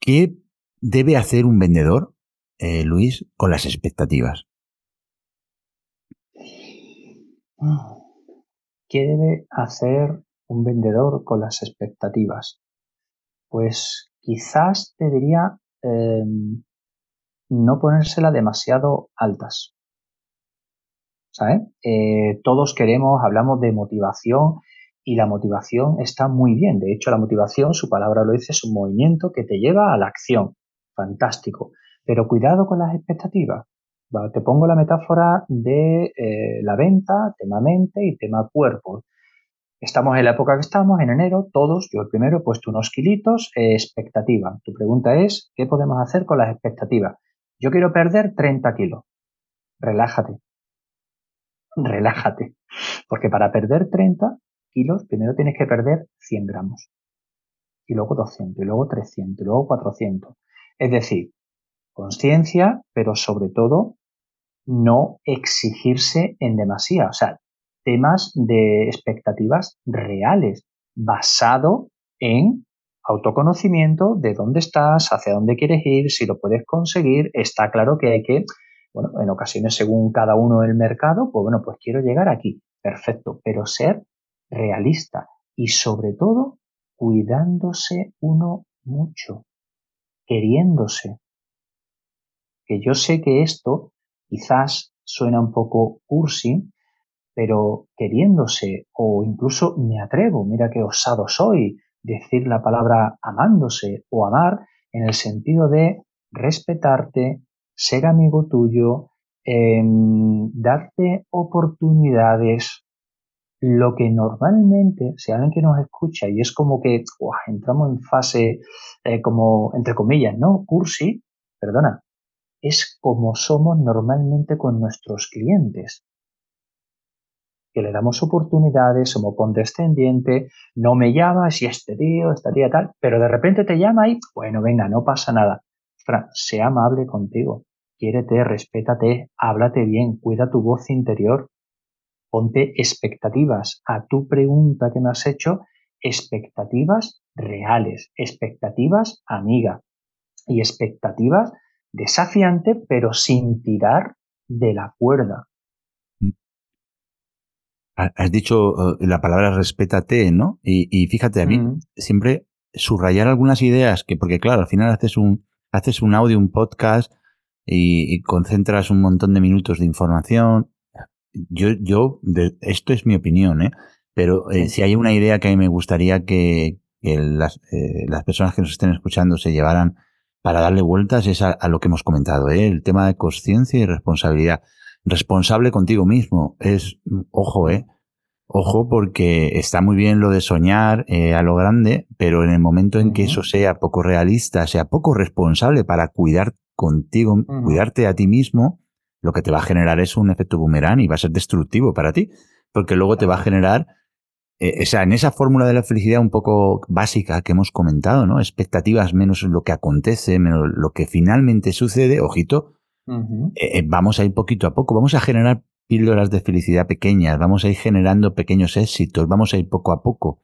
¿Qué debe hacer un vendedor, eh, Luis, con las expectativas? ¿Qué debe hacer un vendedor con las expectativas? Pues quizás te diría em, no ponérsela demasiado altas. ¿Sabes? Eh, todos queremos, hablamos de motivación y la motivación está muy bien. De hecho, la motivación, su palabra lo dice, es un movimiento que te lleva a la acción. Fantástico. Pero cuidado con las expectativas. Te pongo la metáfora de eh, la venta, tema mente y tema cuerpo. Estamos en la época que estamos, en enero, todos, yo el primero he puesto unos kilitos, eh, expectativa. Tu pregunta es, ¿qué podemos hacer con las expectativas? Yo quiero perder 30 kilos. Relájate. Relájate. Porque para perder 30 kilos, primero tienes que perder 100 gramos. Y luego 200, y luego 300, y luego 400. Es decir, conciencia, pero sobre todo no exigirse en demasía, o sea, temas de expectativas reales, basado en autoconocimiento de dónde estás, hacia dónde quieres ir, si lo puedes conseguir. Está claro que hay que, bueno, en ocasiones según cada uno el mercado, pues bueno, pues quiero llegar aquí, perfecto, pero ser realista y sobre todo cuidándose uno mucho, queriéndose. Que yo sé que esto quizás suena un poco cursi, pero queriéndose o incluso me atrevo, mira qué osado soy, decir la palabra amándose o amar en el sentido de respetarte, ser amigo tuyo, em, darte oportunidades, lo que normalmente, si alguien que nos escucha y es como que entramos en fase eh, como, entre comillas, ¿no? Cursi, perdona, es como somos normalmente con nuestros clientes. Que le damos oportunidades, somos condescendiente, no me llamas y este tío, esta tía tal, pero de repente te llama y, bueno, venga, no pasa nada. sea amable contigo, quiérete, respétate, háblate bien, cuida tu voz interior, ponte expectativas a tu pregunta que me has hecho, expectativas reales, expectativas amiga y expectativas desafiante, pero sin tirar de la cuerda. Mm. Has dicho eh, la palabra respétate, ¿no? Y, fíjate, a mí mm. siempre subrayar algunas ideas, que porque claro, al final haces un, haces un audio, un podcast y, concentras un montón de minutos de información. Yo, yo, esto es mi opinión, ¿eh? Pero eh, si hay una idea que a mí me gustaría que, las, eh, las personas que nos estén escuchando se llevaran para darle vueltas es a, lo que hemos comentado, ¿eh? el tema de conciencia y responsabilidad. Responsable contigo mismo es, ojo, ¿eh? Ojo, porque está muy bien lo de soñar eh, a lo grande, pero en el momento en que eso sea poco realista, sea poco responsable para cuidar contigo, cuidarte a ti mismo, lo que te va a generar es un efecto boomerang y va a ser destructivo para ti, porque luego te va a generar eh, o sea, en esa fórmula de la felicidad un poco básica que hemos comentado, ¿no? Expectativas menos lo que acontece, menos lo que finalmente sucede, ojito, eh, eh, vamos a ir poquito a poco, vamos a generar píldoras de felicidad pequeñas, vamos a ir generando pequeños éxitos, vamos a ir poco a poco.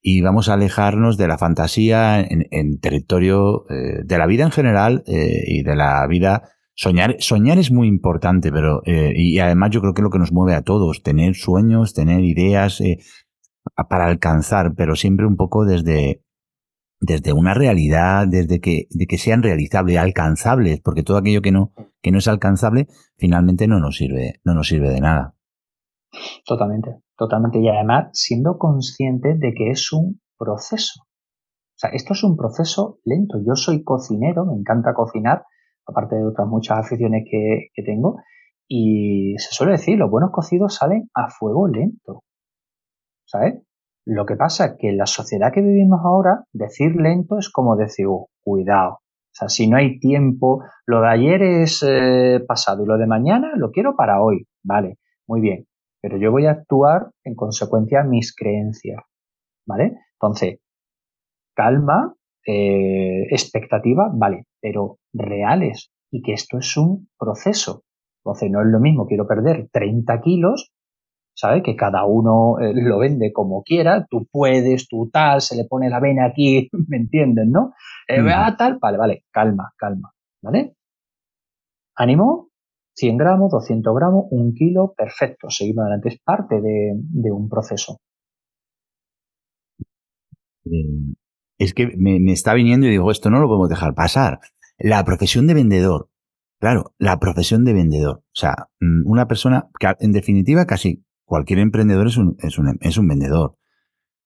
Y vamos a alejarnos de la fantasía en, territorio de la vida en general y de la vida Soñar, soñar es muy importante, pero y además yo creo que es lo que nos mueve a todos, tener sueños, tener ideas, para alcanzar, pero siempre un poco desde, desde una realidad, desde que, de que sean realizables, alcanzables, porque todo aquello que no, que no es alcanzable, finalmente no nos sirve, no nos sirve de nada. Totalmente, totalmente. Y además siendo consciente de que es un proceso. O sea, esto es un proceso lento. Yo soy cocinero, me encanta cocinar, aparte de otras muchas aficiones que, tengo, y se suele decir, los buenos cocidos salen a fuego lento. ¿sabes? Lo que pasa es que en la sociedad que vivimos ahora, decir lento es como decir, oh, cuidado. O sea, si no hay tiempo, lo de ayer es eh, pasado y lo de mañana lo quiero para hoy. Vale, muy bien. Pero yo voy a actuar en consecuencia a mis creencias. ¿Vale? Entonces, calma, eh, expectativa, vale, pero reales y que esto es un proceso. Entonces no es lo mismo, quiero perder 30 kilos, ¿sabes? Que cada uno eh, lo vende como quiera, tú puedes, tú tal, se le pone la vena aquí, ¿me entienden, no? Eh, tal, vale, vale, calma, calma, ¿vale? Ánimo, 100 gramos, 200 gramos, un kilo, perfecto, seguimos adelante, es parte de, un proceso. Eh, es que me, me, está viniendo y digo, esto no lo podemos dejar pasar. La profesión de vendedor, claro, la profesión de vendedor. O sea, mm, una persona que en definitiva casi cualquier emprendedor es un, es un, es un vendedor.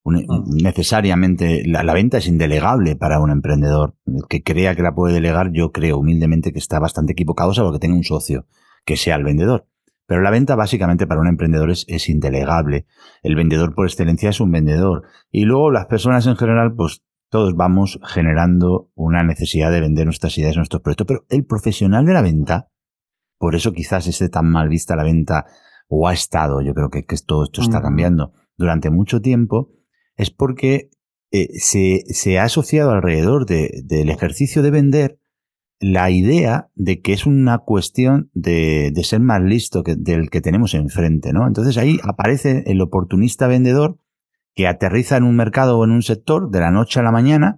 Mm. necesariamente la, la, venta es indelegable para un emprendedor. El que crea que la puede delegar, yo creo humildemente que está bastante equivocado, salvo que tenga un socio que sea el vendedor. Pero la venta básicamente para un emprendedor es, es, indelegable. El vendedor por excelencia es un vendedor. Y luego las personas en general, pues todos vamos generando una necesidad de vender nuestras ideas, nuestros proyectos. Pero el profesional de la venta, por eso quizás esté tan mal vista la venta, o ha estado, yo creo que, que todo esto está cambiando durante mucho tiempo, es porque eh, se, se, ha asociado alrededor de, del ejercicio de vender la idea de que es una cuestión de, de ser más listo que, del que tenemos enfrente, ¿no? Entonces ahí aparece el oportunista vendedor que aterriza en un mercado o en un sector de la noche a la mañana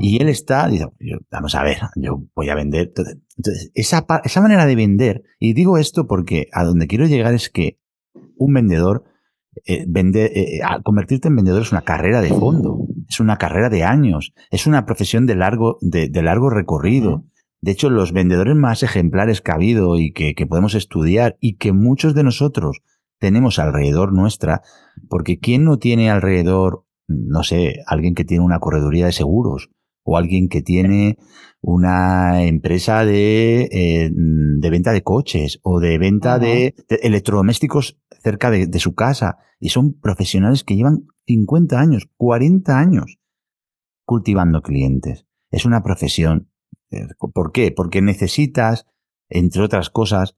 y él está, dice, vamos a ver, yo voy a vender. Entonces, esa, esa manera de vender, y digo esto porque a donde quiero llegar es que un vendedor eh, vender, eh, eh convertirte en vendedor es una carrera de fondo, es una carrera de años, es una profesión de largo, de, de largo recorrido. De hecho, los vendedores más ejemplares que ha habido y que, que, podemos estudiar y que muchos de nosotros tenemos alrededor nuestra, porque ¿quién no tiene alrededor, no sé, alguien que tiene una correduría de seguros o alguien que tiene una empresa de, eh, de venta de coches o de venta de, de, electrodomésticos cerca de, de, su casa. Y son profesionales que llevan 50 años, 40 años cultivando clientes. Es una profesión. Eh, ¿Por qué? Porque necesitas, entre otras cosas,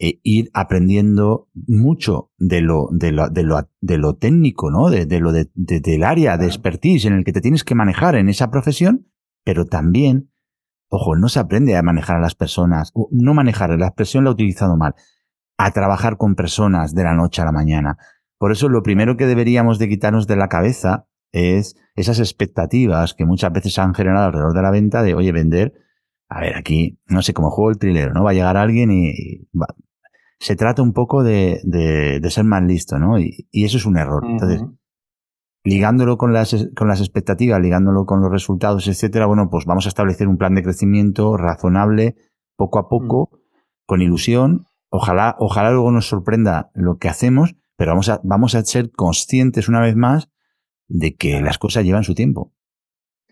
eh, ir aprendiendo mucho de lo, de lo, de lo, de lo técnico, ¿no? De, de lo de, del área de expertise en el que te tienes que manejar en esa profesión, pero también, ojo, no se aprende a manejar a las personas, no manejar, la expresión la he utilizado mal, a trabajar con personas de la noche a la mañana. Por eso lo primero que deberíamos de quitarnos de la cabeza es esas expectativas que muchas veces se han generado alrededor de la venta de, oye, vender, a ver, aquí, no sé, como juego el trilero, ¿no? Va a llegar alguien y, va, se trata un poco de, de, de ser más listo, ¿no? Y, y, eso es un error. Entonces, ligándolo con las, con las expectativas, ligándolo con los resultados, etcétera, bueno, pues vamos a establecer un plan de crecimiento razonable, poco a poco, con ilusión. Ojalá, ojalá luego nos sorprenda lo que hacemos, pero vamos a, vamos a ser conscientes una vez más de que las cosas llevan su tiempo.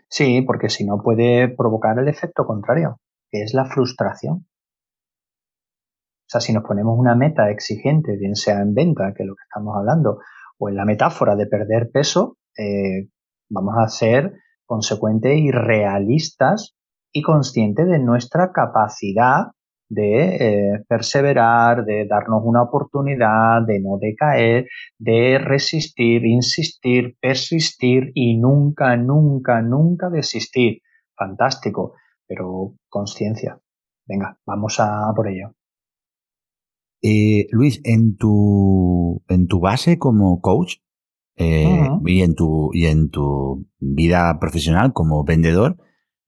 Sí, porque si no puede provocar el efecto contrario, que es la frustración. O sea, si nos ponemos una meta exigente, bien sea en venta, que es lo que estamos hablando, o en la metáfora de perder peso, eh, vamos a ser consecuentes y realistas y conscientes de nuestra capacidad de eh, perseverar, de darnos una oportunidad, de no decaer, de resistir, insistir, persistir y nunca, nunca, nunca desistir. Fantástico, pero conciencia. Venga, vamos a por ello. Eh, Luis, en tu, en tu base como coach eh, uh -huh. y, en tu, y en tu vida profesional como vendedor,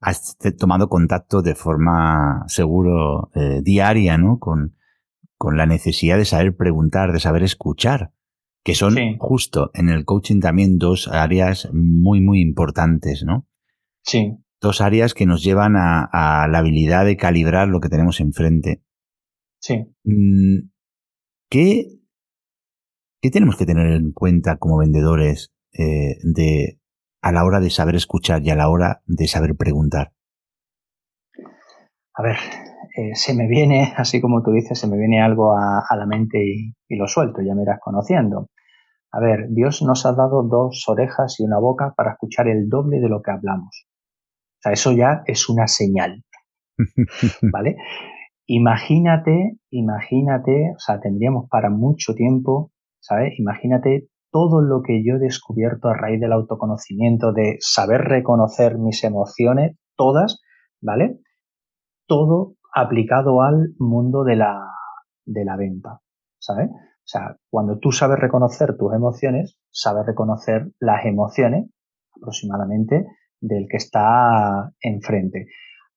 has tomado contacto de forma seguro eh, diaria, ¿no? Con, con la necesidad de saber preguntar, de saber escuchar, que son sí. justo en el coaching también dos áreas muy, muy importantes, ¿no? Sí. Dos áreas que nos llevan a, a la habilidad de calibrar lo que tenemos enfrente. Sí. Mm, ¿Qué, qué tenemos que tener en cuenta como vendedores eh, de, a la hora de saber escuchar y a la hora de saber preguntar? A ver, eh, se me viene, así como tú dices, se me viene algo a, a la mente y, y, lo suelto, ya me irás conociendo. A ver, Dios nos ha dado dos orejas y una boca para escuchar el doble de lo que hablamos. O sea, eso ya es una señal. ¿Vale? Imagínate, imagínate, o sea, tendríamos para mucho tiempo, ¿sabes? Imagínate todo lo que yo he descubierto a raíz del autoconocimiento, de saber reconocer mis emociones, todas, ¿vale? Todo aplicado al mundo de la, de la venta, ¿sabes? O sea, cuando tú sabes reconocer tus emociones, sabes reconocer las emociones aproximadamente del que está enfrente.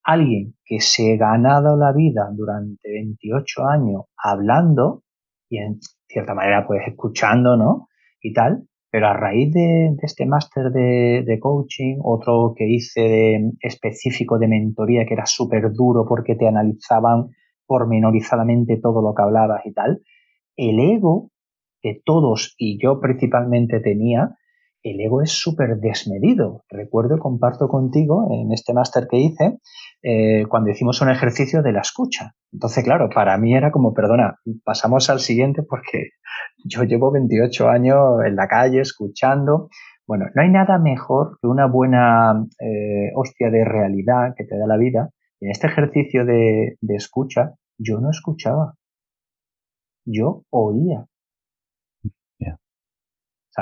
Alguien que se ha ganado la vida durante 28 años hablando y en cierta manera pues escuchando, ¿no? Y tal, pero a raíz de, este máster de, coaching, otro que hice específico de mentoría que era súper duro porque te analizaban pormenorizadamente todo lo que hablabas y tal, el ego que todos y yo principalmente tenía, el ego es súper desmedido. Recuerdo y comparto contigo en este máster que hice eh, cuando hicimos un ejercicio de la escucha. Entonces, claro, para mí era como, perdona, pasamos al siguiente porque yo llevo 28 años en la calle escuchando. Bueno, no hay nada mejor que una buena eh, hostia de realidad que te da la vida. Y en este ejercicio de, de escucha, yo no escuchaba. Yo oía.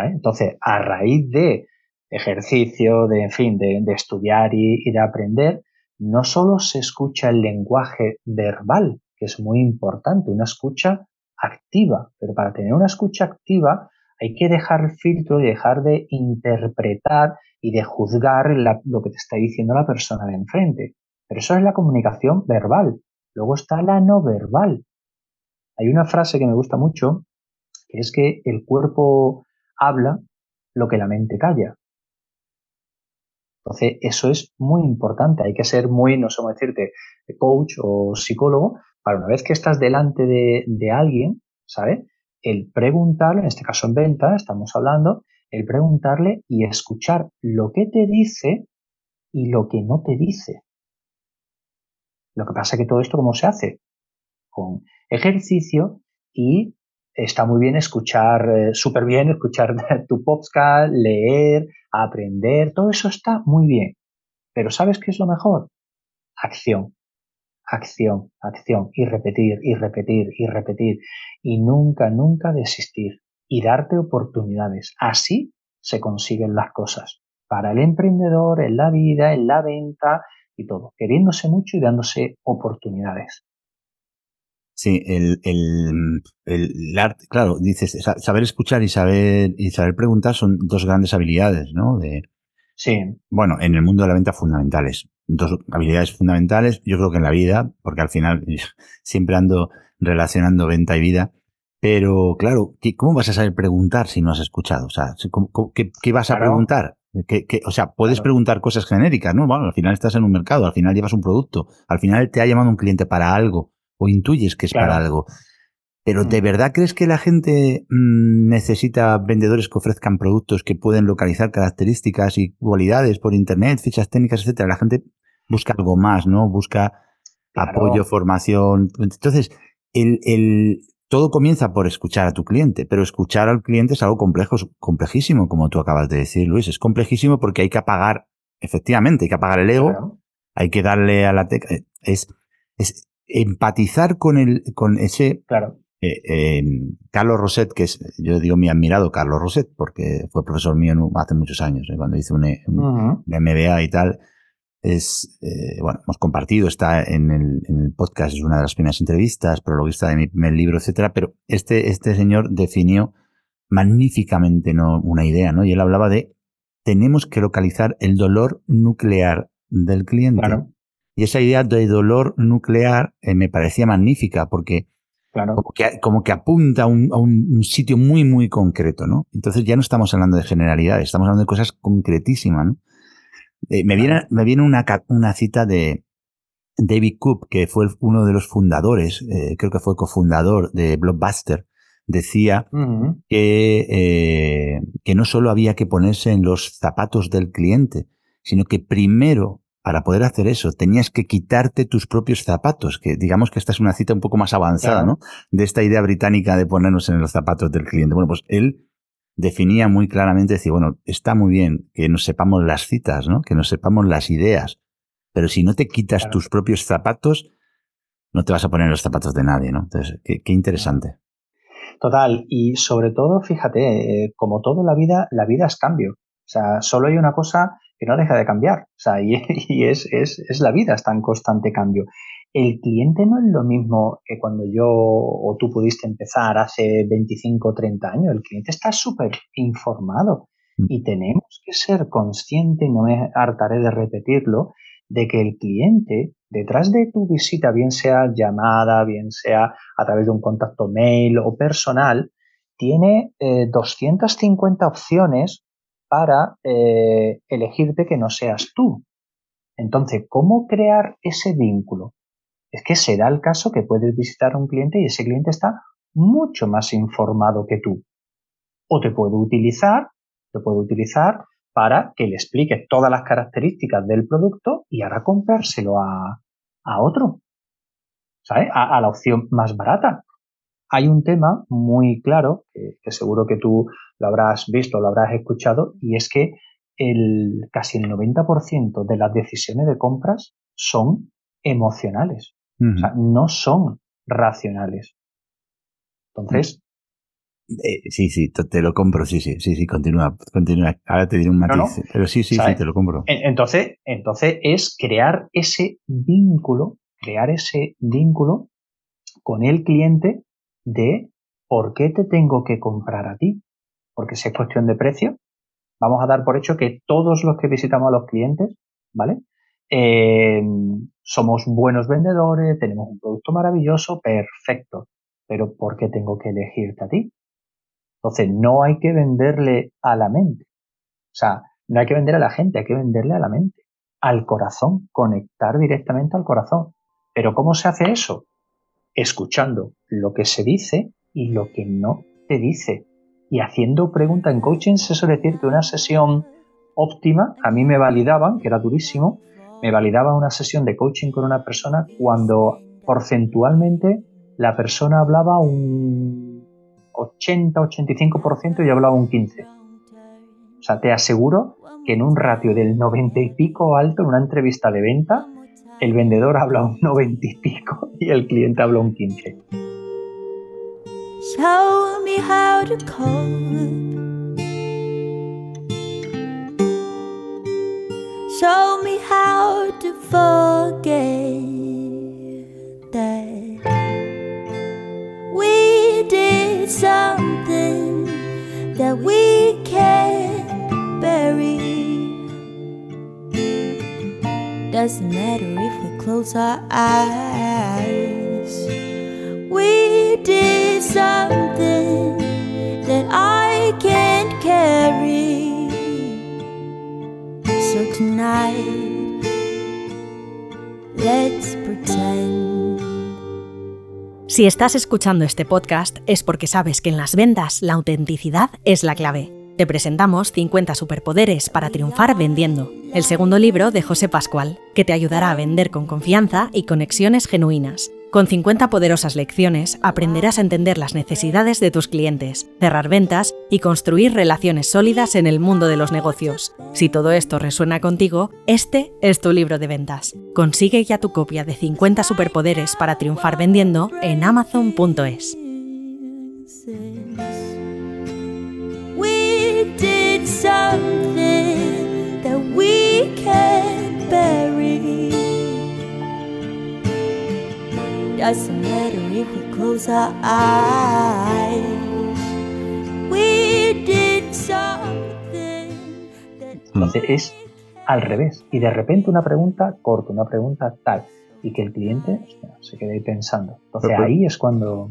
Entonces, a raíz de ejercicio, de, en fin, de, estudiar y, de aprender, no solo se escucha el lenguaje verbal, que es muy importante, una escucha activa, pero para tener una escucha activa hay que dejar filtro y dejar de interpretar y de juzgar lo que te está diciendo la persona de enfrente. Pero eso es la comunicación verbal. Luego está la no verbal. Hay una frase que me gusta mucho, que es que el cuerpo habla lo que la mente calla. Entonces, eso es muy importante. Hay que ser muy, no sé cómo decirte, coach o psicólogo, para una vez que estás delante de, alguien, ¿sabes? El preguntarle, en este caso en venta, estamos hablando, el preguntarle y escuchar lo que te dice y lo que no te dice. Lo que pasa es que todo esto, ¿cómo se hace? Con ejercicio y está muy bien escuchar, eh, súper bien escuchar tu podcast, leer, aprender, todo eso está muy bien. Pero ¿sabes qué es lo mejor? Acción, acción, acción y repetir y repetir y repetir y nunca, nunca desistir y darte oportunidades. Así se consiguen las cosas. Para el emprendedor, en la vida, en la venta y todo, queriéndose mucho y dándose oportunidades. Sí, el, el, el, arte, claro, dices, saber escuchar y saber, y saber preguntar son dos grandes habilidades, ¿no? De, sí. Bueno, en el mundo de la venta fundamentales. Dos habilidades fundamentales, yo creo que en la vida, porque al final siempre ando relacionando venta y vida, pero claro, ¿cómo vas a saber preguntar si no has escuchado? O sea, qué, qué, vas a preguntar? ¿Qué, o sea, puedes preguntar cosas genéricas, ¿no? Bueno, al final estás en un mercado, al final llevas un producto, al final te ha llamado un cliente para algo o intuyes que es para algo. Pero ¿de mm. verdad crees que la gente mm, necesita vendedores que ofrezcan productos que pueden localizar características y cualidades por internet, fichas técnicas, etcétera? La gente busca algo más, ¿no? Busca apoyo, formación. Entonces, el, el, todo comienza por escuchar a tu cliente, pero escuchar al cliente es algo complejo, complejísimo, como tú acabas de decir, Luis. Es complejísimo porque hay que apagar, efectivamente, hay que apagar el ego, hay que darle a la tecla. Es, es, empatizar con el, con ese, claro. Eh, eh, Carlos Roset, que es, yo digo mi admirado Carlos Roset, porque fue profesor mío hace muchos años, eh, cuando hice un, MBA y tal, es, bueno, hemos compartido, está en el, en el, podcast, es una de las primeras entrevistas, prologuista de mi primer libro, etcétera, pero este, este señor definió magníficamente ¿no? una idea, ¿no? Y él hablaba de tenemos que localizar el dolor nuclear del cliente. Claro. Y esa idea de dolor nuclear eh, me parecía magnífica porque como, que, como, que, apunta a un, sitio muy, muy concreto, ¿no? Entonces ya no estamos hablando de generalidades, estamos hablando de cosas concretísimas, ¿no? Eh, me, viene, me viene una, una cita de David Coop, que fue uno de los fundadores, eh, creo que fue cofundador de Blockbuster, decía que, que no solo había que ponerse en los zapatos del cliente, sino que primero para poder hacer eso tenías que quitarte tus propios zapatos, que digamos que esta es una cita un poco más avanzada, ¿no? De esta idea británica de ponernos en los zapatos del cliente. Bueno, pues él definía muy claramente, decía, bueno, está muy bien que nos sepamos las citas, ¿no? Que nos sepamos las ideas, pero si no te quitas tus propios zapatos, no te vas a poner en los zapatos de nadie, ¿no? Entonces, qué, interesante. Total, y sobre todo, fíjate, eh, como todo en la vida, la vida es cambio. O sea, solo hay una cosa que no deja de cambiar. O sea, y, es, es, es, la vida, está en constante cambio. El cliente no es lo mismo que cuando yo o tú pudiste empezar hace 25 o 30 años. El cliente está súper informado mm. y tenemos que ser conscientes, y no me hartaré de repetirlo, de que el cliente, detrás de tu visita, bien sea llamada, bien sea a través de un contacto mail o personal, tiene 250 eh, opciones para eh, elegirte que no seas tú. Entonces, ¿cómo crear ese vínculo? Es que se da el caso que puedes visitar a un cliente y ese cliente está mucho más informado que tú. O te puede utilizar, te puede utilizar para que le explique todas las características del producto y ahora comprárselo a, a otro. ¿Sabes? A, la opción más barata. Hay un tema muy claro, que, seguro que tú lo habrás visto, lo habrás escuchado, y es que el, casi el 90% de las decisiones de compras son emocionales. O sea, no son racionales. Entonces, eh, sí, sí, te lo compro, sí, sí, sí, sí, continúa, continúa. Ahora te diré un matiz, pero sí, sí, sí, te lo compro. Entonces, entonces es crear ese vínculo, crear ese vínculo con el cliente de por qué te tengo que comprar a ti. Porque si es cuestión de precio, vamos a dar por hecho que todos los que visitamos a los clientes, ¿vale? Eh, somos buenos vendedores, tenemos un producto maravilloso, perfecto. Pero ¿por qué tengo que elegirte a ti? Entonces, no hay que venderle a la mente. O sea, no hay que vender a la gente, hay que venderle a la mente, al corazón, conectar directamente al corazón. Pero ¿cómo se hace eso? Escuchando lo que se dice y lo que no te dice. Y haciendo preguntas en coaching, se suele decir que una sesión óptima, a mí me validaban, que era durísimo, me validaba una sesión de coaching con una persona cuando porcentualmente la persona hablaba un 80-85% y hablaba un 15%. O sea, te aseguro que en un ratio del 90 y pico alto, en una entrevista de venta, el vendedor habla un 90 y pico y el cliente habla un 15. Show me how to Show me how to forget We did something that we can't bury. Doesn't matter if we close our eyes. We did something that I can't carry. So tonight, let's pretend. Si estás escuchando este podcast es porque sabes que en las ventas la autenticidad es la clave. Te presentamos 50 superpoderes para triunfar vendiendo, el segundo libro de José Pascual, que te ayudará a vender con confianza y conexiones genuinas. Con 50 poderosas lecciones aprenderás a entender las necesidades de tus clientes, cerrar ventas y construir relaciones sólidas en el mundo de los negocios. Si todo esto resuena contigo, este es tu libro de ventas. Consigue ya tu copia de 50 superpoderes para triunfar vendiendo en amazon.es. Entonces es al revés. Y de repente una pregunta corta, una pregunta tal. Y que el cliente se quede ahí pensando. Entonces ahí es cuando...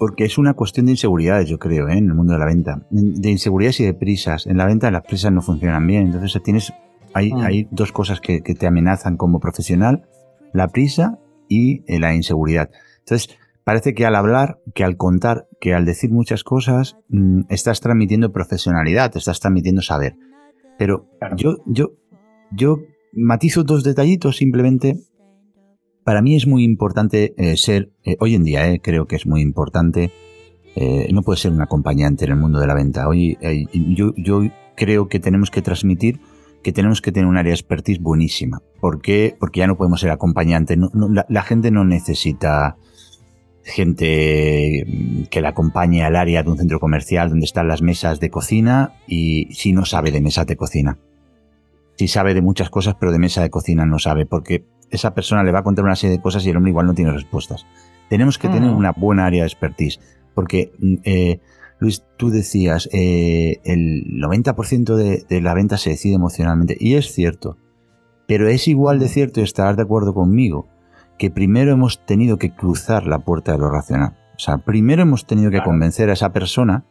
Porque es una cuestión de inseguridades, yo creo, ¿eh? en el mundo de la venta. De inseguridades y de prisas. En la venta las prisas no funcionan bien. Entonces tienes, hay, mm. hay dos cosas que, que te amenazan como profesional. La prisa y eh, la inseguridad. Entonces, parece que al hablar, que al contar, que al decir muchas cosas, mm, estás transmitiendo profesionalidad, estás transmitiendo saber. Pero yo, yo, yo matizo dos detallitos simplemente. Para mí es muy importante eh, ser, eh, hoy en día eh, creo que es muy importante, no puede ser un acompañante en el mundo de la venta. Hoy yo, creo que tenemos que transmitir que tenemos que tener un área de expertise buenísima. ¿Por qué? Porque ya no podemos ser acompañante. la, gente no necesita gente mm, que la acompañe al área de un centro comercial donde están las mesas de cocina y si no sabe de mesas de cocina. Si sabe de muchas cosas, pero de mesa de cocina no sabe, porque esa persona le va a contar una serie de cosas y el hombre igual no tiene respuestas. Tenemos que tener mm. una buena área de expertise, porque, mm, eh, Luis, tú decías, eh, el 90% de, de la venta se decide emocionalmente, y es cierto, pero es igual de cierto y estarás de acuerdo conmigo que primero hemos tenido que cruzar la puerta de lo racional. O sea, primero hemos tenido que convencer a esa persona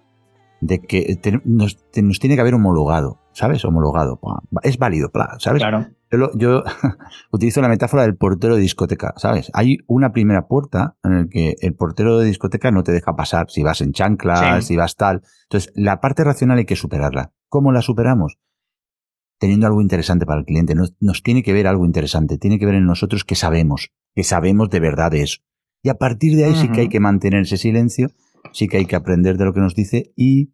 de que nos, tiene que haber homologado, ¿sabes? Homologado. Es válido, ¿sabes? Claro. Yo, utilizo la metáfora del portero de discoteca, ¿sabes? Hay una primera puerta en la que el portero de discoteca no te deja pasar si vas en chanclas, si vas tal. Entonces, la parte racional hay que superarla. ¿Cómo la superamos? Teniendo algo interesante para el cliente. Nos, nos tiene que ver algo interesante. Tiene que ver en nosotros que sabemos que sabemos de verdad eso. Y a partir de ahí sí que hay que mantener ese silencio, sí que hay que aprender de lo que nos dice y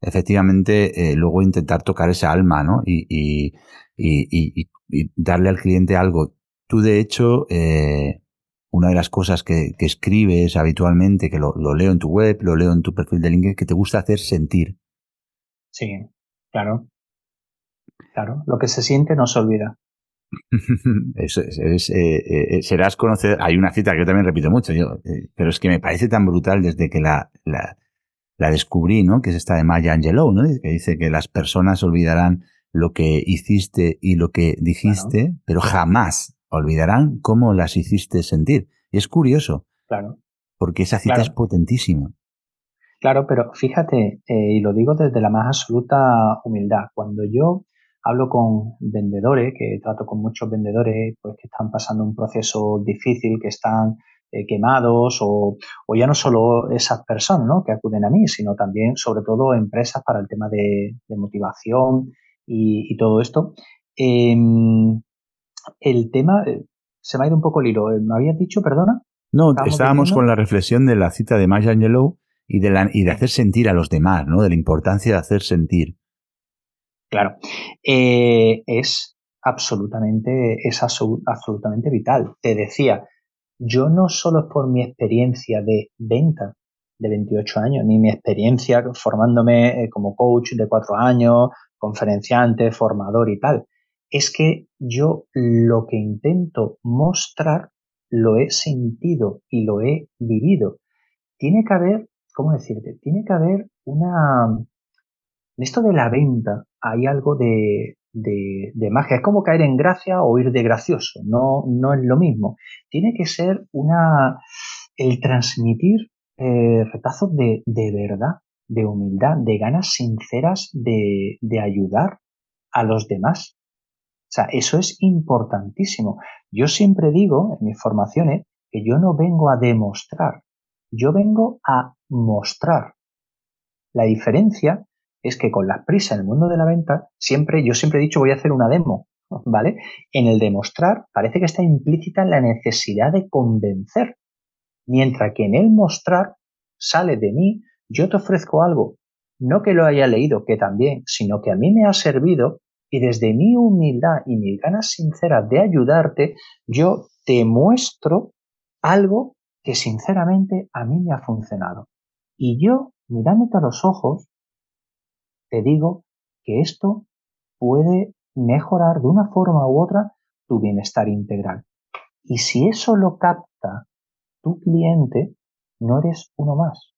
efectivamente eh, luego intentar tocar esa alma, ¿no? Y, y, y, y, darle al cliente algo. Tú, de hecho, eh, una de las cosas que, que escribes habitualmente, que lo, lo, leo en tu web, lo leo en tu perfil de LinkedIn, que te gusta hacer sentir. Sí, claro. Claro, lo que se siente no se olvida. Eso es, eh, eh, eh, serás conocer. Hay una cita que yo también repito mucho, yo, pero es que me parece tan brutal desde que la, la, la, descubrí, ¿no? Que es esta de Maya Angelou, ¿no? Que dice que las personas olvidarán lo que hiciste y lo que dijiste, pero jamás olvidarán cómo las hiciste sentir. Y es curioso. Claro. Porque esa cita es potentísima. Claro, pero fíjate, y lo digo desde la más absoluta humildad, cuando yo hablo con vendedores, que trato con muchos vendedores pues, que están pasando un proceso difícil, que están eh, quemados o, o, ya no solo esas personas ¿no? que acuden a mí, sino también sobre todo empresas para el tema de, motivación y, todo esto. Em, el tema, eh, se me ha ido un poco el hilo, ¿me habías dicho, perdona? No, estábamos con la reflexión de la cita de Maya Angelou y de, la, y de hacer sentir a los demás, ¿no? De la importancia de hacer sentir. Claro, eh, es absolutamente, es absolutamente vital. Te decía, yo no solo es por mi experiencia de venta de 28 años, ni mi experiencia formándome eh, como coach de 4 años, conferenciante, formador y tal. Es que yo lo que intento mostrar lo he sentido y lo he vivido. Tiene que haber, ¿cómo decirte? Tiene que haber una, en esto de la venta hay algo de, de, magia. Es como caer en gracia o ir de gracioso. No, no es lo mismo. Tiene que ser una, el transmitir eh, retazos de, de verdad, de humildad, de ganas sinceras de, de ayudar a los demás. O sea, eso es importantísimo. Yo siempre digo en mis formaciones que yo no vengo a demostrar, yo vengo a mostrar. La diferencia es que con las prisas en el mundo de la venta, siempre, yo siempre he dicho voy a hacer una demo, ¿vale? En el demostrar parece que está implícita la necesidad de convencer, mientras que en el mostrar sale de mí, yo te ofrezco algo, no que lo haya leído, que también, sino que a mí me ha servido y desde mi humildad y mis ganas sinceras de ayudarte, yo te muestro algo que sinceramente a mí me ha funcionado. Y yo, mirándote a los ojos, te digo que esto puede mejorar de una forma u otra tu bienestar integral. Y si eso lo capta tu cliente, no eres uno más.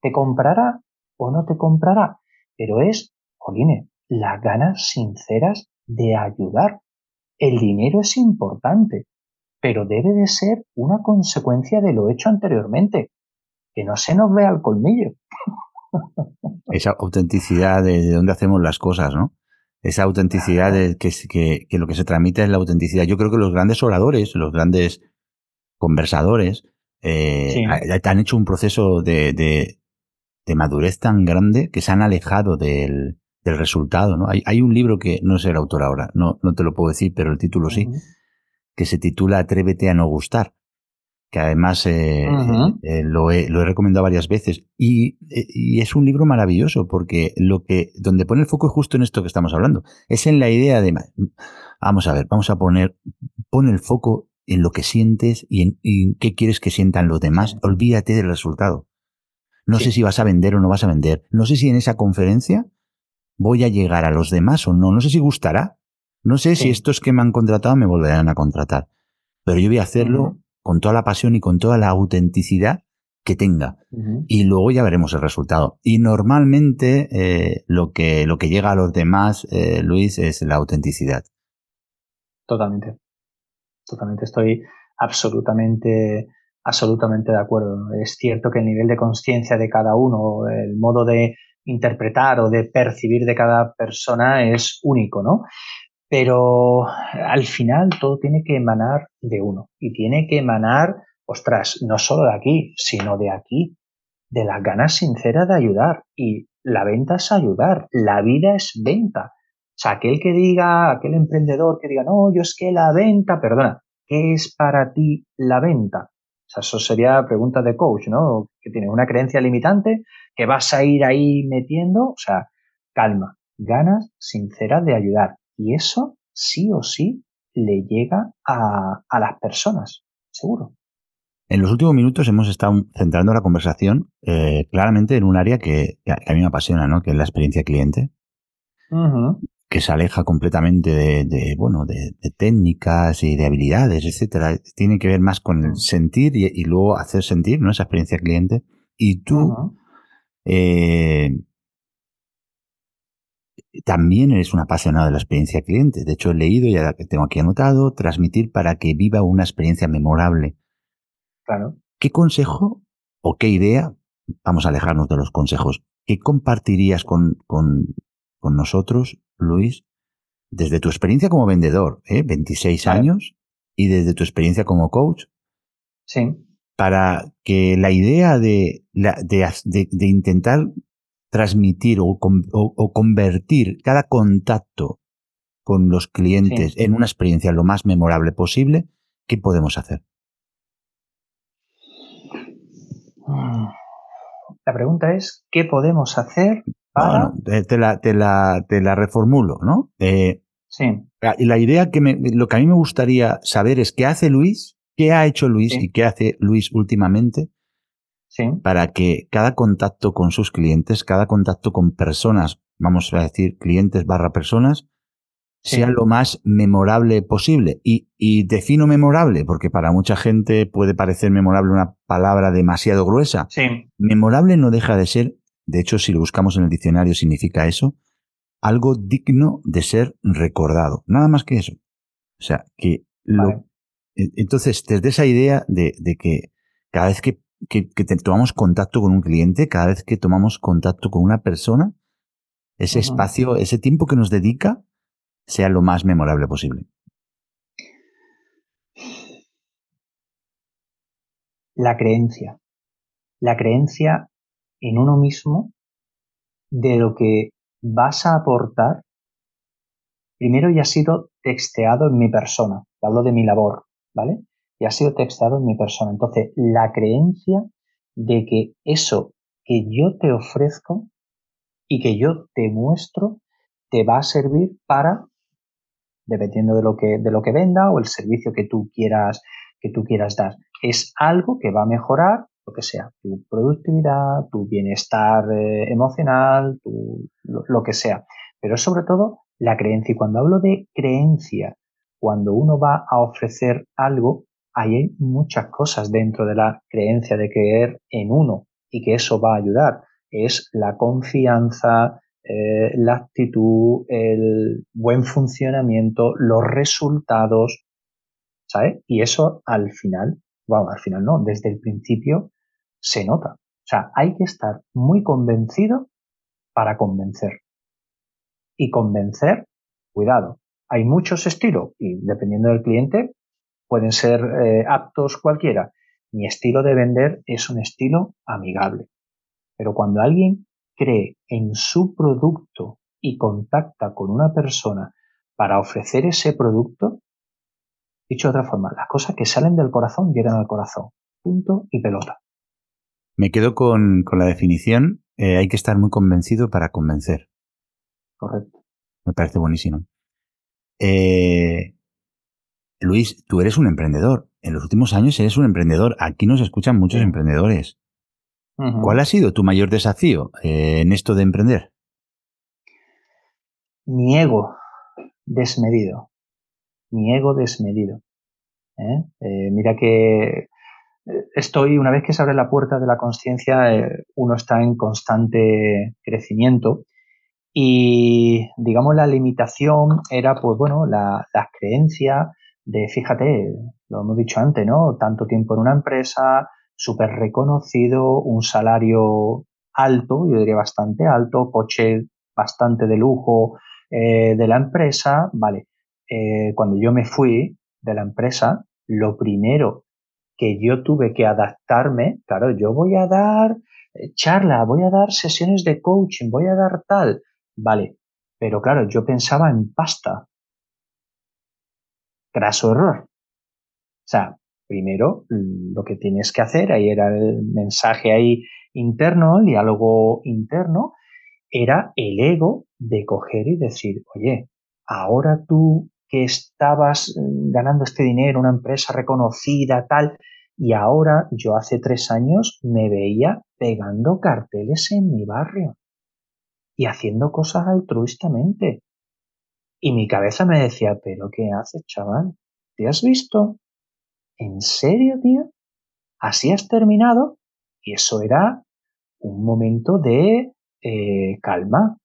Te comprará o no te comprará, pero es, joline, las ganas sinceras de ayudar. El dinero es importante, pero debe de ser una consecuencia de lo hecho anteriormente. Que no se nos vea el colmillo. Esa autenticidad de, dónde hacemos las cosas, ¿no? Esa autenticidad de que, que, lo que se transmite es la autenticidad. Yo creo que los grandes oradores, los grandes conversadores, eh, han hecho un proceso de, de, madurez tan grande que se han alejado del, del resultado, ¿no? Hay, hay, un libro que no sé el autor ahora, no, no te lo puedo decir, pero el título sí, que se titula Atrévete a no gustar que además eh, eh, lo, he, lo, he, recomendado varias veces. Y, y, es un libro maravilloso porque lo que, donde pone el foco es justo en esto que estamos hablando. Es en la idea de, vamos a ver, vamos a poner, pone el foco en lo que sientes y en, qué quieres que sientan los demás. Olvídate del resultado. No sé si vas a vender o no vas a vender. No sé si en esa conferencia voy a llegar a los demás o no. No sé si gustará. No sé si estos que me han contratado me volverán a contratar. Pero yo voy a hacerlo con toda la pasión y con toda la autenticidad que tenga. Y luego ya veremos el resultado. Y normalmente eh, lo, que, lo que llega a los demás, eh, Luis, es la autenticidad. Totalmente. Totalmente. Estoy absolutamente, absolutamente de acuerdo. Es cierto que el nivel de conciencia de cada uno, el modo de interpretar o de percibir de cada persona es único, ¿no? Pero al final todo tiene que emanar de uno y tiene que emanar, ostras, no solo de aquí, sino de aquí, de las ganas sinceras de ayudar. Y la venta es ayudar, la vida es venta. O sea, aquel que diga, aquel emprendedor que diga, no, yo es que la venta, perdona, ¿qué es para ti la venta? O sea, eso sería pregunta de coach, ¿no? Que tienes una creencia limitante, que vas a ir ahí metiendo, o sea, calma, ganas sinceras de ayudar. Y eso sí o sí le llega a, las personas, seguro. En los últimos minutos hemos estado centrando la conversación eh, claramente en un área que, a mí me apasiona, ¿no? Que es la experiencia cliente que se aleja completamente de, bueno, de, técnicas y de habilidades, etcétera. Tiene que ver más con el sentir y, luego hacer sentir, ¿no? Esa experiencia cliente. Y tú eh, también eres un apasionado de la experiencia cliente. De hecho, he leído y ahora que tengo aquí anotado, transmitir para que viva una experiencia memorable. Claro. ¿Qué consejo o qué idea, vamos a alejarnos de los consejos, qué compartirías con, con, con nosotros Luis, desde tu experiencia como vendedor, ¿eh? 26 años, y desde tu experiencia como coach. Sí. Para que la idea de, de, intentar transmitir o, convertir cada contacto con los clientes en una experiencia lo más memorable posible, ¿qué podemos hacer? La pregunta es, ¿qué podemos hacer bueno, te la, te, la, te la reformulo, ¿no? Eh, sí. Y la idea que me, lo que a mí me gustaría saber es qué hace Luis, qué ha hecho Luis y qué hace Luis últimamente sí. para que cada contacto con sus clientes, cada contacto con personas, vamos a decir clientes barra personas, sea lo más memorable posible. Y, y, defino memorable, porque para mucha gente puede parecer memorable una palabra demasiado gruesa. Sí. Memorable no deja de ser de hecho, si lo buscamos en el diccionario, significa eso, algo digno de ser recordado. Nada más que eso. O sea, que lo... E, entonces, desde esa idea de, que cada vez que, tomamos contacto con un cliente, cada vez que tomamos contacto con una persona, ese espacio, ese tiempo que nos dedica, sea lo más memorable posible. La creencia. La creencia en uno mismo de lo que vas a aportar, primero ya ha sido texteado en mi persona, hablo de mi labor, ¿vale? Ha sido texteado en mi persona. Entonces, la creencia de que eso que yo te ofrezco y que yo te muestro te va a servir para, dependiendo de lo que, de lo que venda o el servicio que tú quieras, que tú quieras dar. Es algo que va a mejorar lo que sea, tu productividad, tu bienestar eh, emocional, tu, lo, que sea. Pero sobre todo la creencia. Y cuando hablo de creencia, cuando uno va a ofrecer algo, hay muchas cosas dentro de la creencia de creer en uno y que eso va a ayudar. Es la confianza, eh, la actitud, el buen funcionamiento, los resultados, ¿sabes? Y eso al final, bueno, al final no, desde el principio se nota. O sea, hay que estar muy convencido para convencer. Y convencer, cuidado, hay muchos estilos y dependiendo del cliente pueden ser eh, aptos cualquiera. Mi estilo de vender es un estilo amigable. Pero cuando alguien cree en su producto y contacta con una persona para ofrecer ese producto, dicho de otra forma, las cosas que salen del corazón llegan al corazón. Punto y pelota. Me quedo con, la definición. Eh, hay que estar muy convencido para convencer. Correcto. Me parece buenísimo. Eh, Luis, tú eres un emprendedor. En los últimos años eres un emprendedor. Aquí nos escuchan muchos emprendedores. ¿Cuál ha sido tu mayor desafío eh, en esto de emprender? Mi ego desmedido. Mi ego desmedido. ¿eh? Eh, mira que estoy, una vez que se abre la puerta de la conciencia, uno está en constante crecimiento y, digamos, la limitación era, pues bueno, la, las creencias de, fíjate, lo hemos dicho antes, ¿no? Tanto tiempo en una empresa, súper reconocido, un salario alto, yo diría bastante alto, coche bastante de lujo eh, de la empresa, vale. Eh, cuando yo me fui de la empresa, lo primero que yo tuve que adaptarme, claro, yo voy a dar eh, charla, voy a dar sesiones de coaching, voy a dar tal, vale, pero claro, yo pensaba en pasta. Graso error. O sea, primero lo que tienes que hacer, ahí era el mensaje ahí interno, el diálogo interno, era el ego de coger y decir, oye, ahora tú que estabas mm, ganando este dinero, una empresa reconocida, tal, y ahora yo hace tres años me veía pegando carteles en mi barrio y haciendo cosas altruistamente. Y mi cabeza me decía, pero ¿qué haces, chaval? ¿Te has visto? ¿En serio, tío? ¿Así has terminado? Y eso era un momento de eh, calma,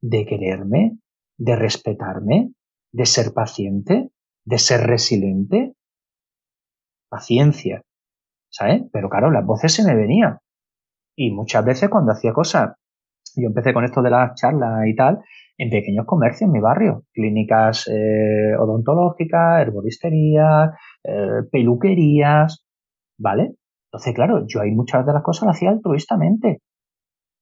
de quererme, de respetarme, de ser paciente, de ser resiliente. Paciencia, ¿sabes? Pero claro, las voces se me venían. Y muchas veces cuando hacía cosas, yo empecé con esto de las charlas y tal, en pequeños comercios en mi barrio, clínicas eh, odontológicas, herboristerías, eh, peluquerías, ¿vale? Entonces, claro, yo hay muchas de las cosas las hacía altruistamente.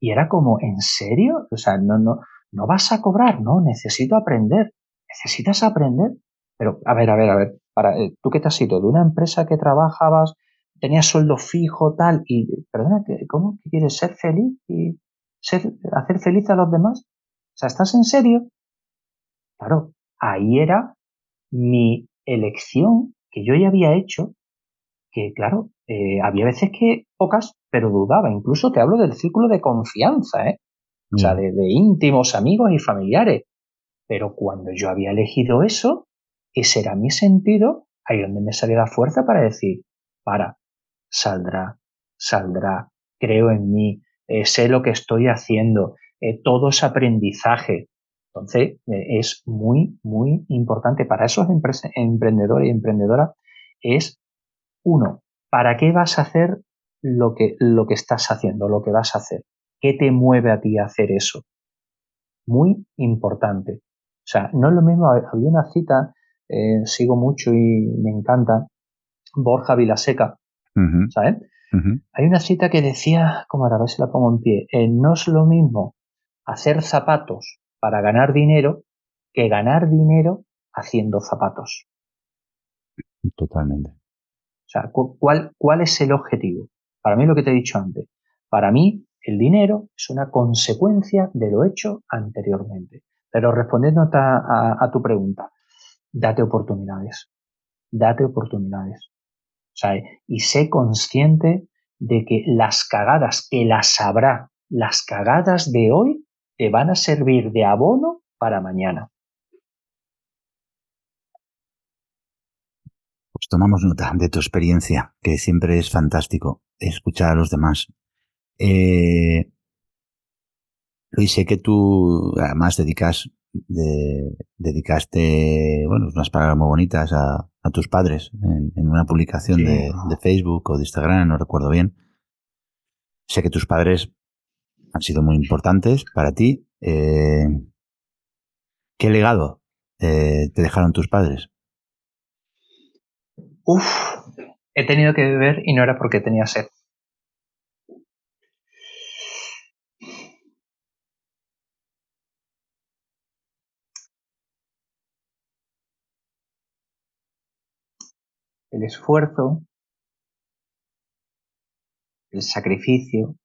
Y era como, ¿en serio? O sea, no, no, no vas a cobrar, no, necesito aprender. Necesitas aprender. Pero, a ver, a ver, a ver, para, eh, tú qué te has ido de una empresa que trabajabas, tenías sueldo fijo, tal, y, perdona, ¿cómo quieres ser feliz y ser, hacer feliz a los demás? O sea, ¿estás en serio? Claro, ahí era mi elección que yo ya había hecho, que claro, eh, había veces que pocas, pero dudaba. Incluso te hablo del círculo de confianza, ¿eh? O sea, mm. de, de íntimos amigos y familiares. Pero cuando yo había elegido eso, ese era mi sentido, ahí donde me salía la fuerza para decir, para, saldrá, saldrá, creo en mí, eh, sé lo que estoy haciendo, eh, todo es aprendizaje. Entonces, eh, es muy, muy importante para esos emprendedores y emprendedoras, es uno, ¿para qué vas a hacer lo que, lo que estás haciendo, lo que vas a hacer? ¿Qué te mueve a ti a hacer eso? Muy importante. O sea, no es lo mismo, había una cita, sigo mucho y me encanta, Borja Vilaseca, ¿sabes? Hay una cita que decía, como ahora a ver si la pongo en pie, no es lo mismo hacer zapatos para ganar dinero que ganar dinero haciendo zapatos. Totalmente. O sea, ¿cuál, ¿cuál es el objetivo? Para mí lo que te he dicho antes. Para mí el dinero es una consecuencia de lo hecho anteriormente. Pero respondiendo a, tu pregunta, date oportunidades. Date oportunidades. O sea, y sé consciente de que las cagadas, que las habrá, las cagadas de hoy te van a servir de abono para mañana. Pues tomamos nota de tu experiencia, que siempre es fantástico escuchar a los demás. Eh, Luis, sé que tú además dedicas, dedicaste, bueno, unas palabras muy bonitas a, tus padres en, una publicación de, de, Facebook o de Instagram, no recuerdo bien. Sé que tus padres han sido muy importantes para ti. Eh, ¿Qué legado eh, te dejaron tus padres? Uf, he tenido que beber y no era porque tenía sed. El esfuerzo, el sacrificio,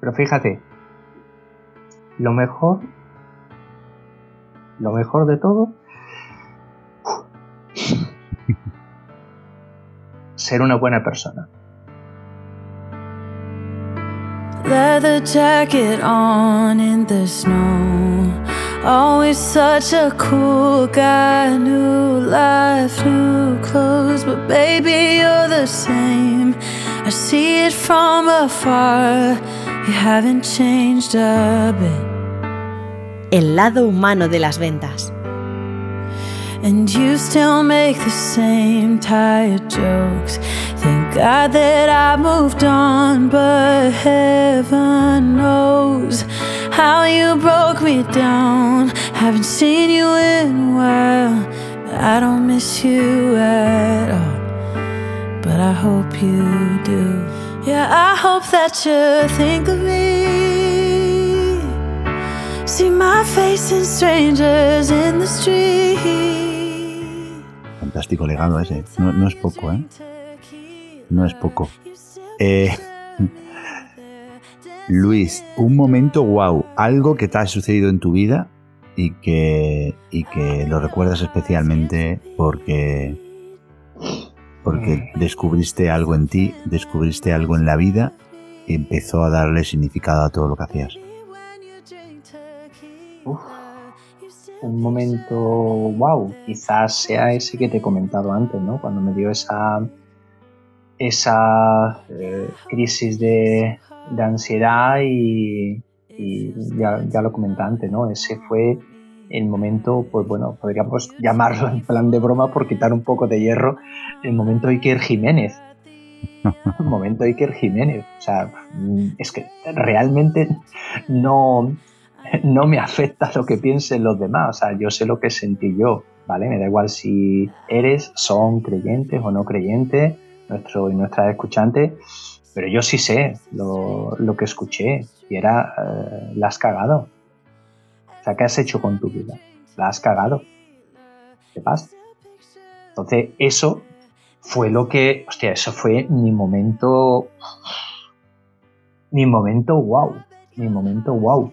Pero fíjate, lo mejor, lo mejor de todo, ser una buena persona. Leather jacket on in the snow. Always such a cool guy. New life, new clothes. But baby, you're the same. I see it from afar. You haven't changed a bit. El lado humano de las ventas. And you still make the same tired jokes. Thank God that I moved on, but heaven knows how you broke me down. Haven't seen you in a while, I don't miss you at all. But I hope you do. Yeah, I hope that you think of me. See my face in strangers in the street. Fantástico legado ese. No, no es poco, ¿eh? No es poco. Eh, Luis, un momento wow, algo que te ha sucedido en tu vida y que, y que lo recuerdas especialmente porque, porque descubriste algo en ti, descubriste algo en la vida y empezó a darle significado a todo lo que hacías. Un momento wow, quizás sea ese que te he comentado antes, ¿no? Cuando me dio esa, esa eh, crisis de, de ansiedad y, y ya, ya, lo comenté antes, ¿no? Ese fue el momento, pues bueno, podríamos llamarlo en plan de broma por quitar un poco de hierro, el momento Iker Jiménez. El momento Iker Jiménez. O sea, es que realmente no, no me afecta lo que piensen los demás. O sea, yo sé lo que sentí yo, ¿vale? Me da igual si eres, son creyentes o no creyentes, nuestro y nuestras escuchantes, pero yo sí sé lo, lo que escuché y era, eh, la has cagado. O sea, ¿qué has hecho con tu vida? La has cagado. ¿Qué pasa? Entonces, eso fue lo que, hostia, eso fue mi momento, mi momento wow, mi momento wow.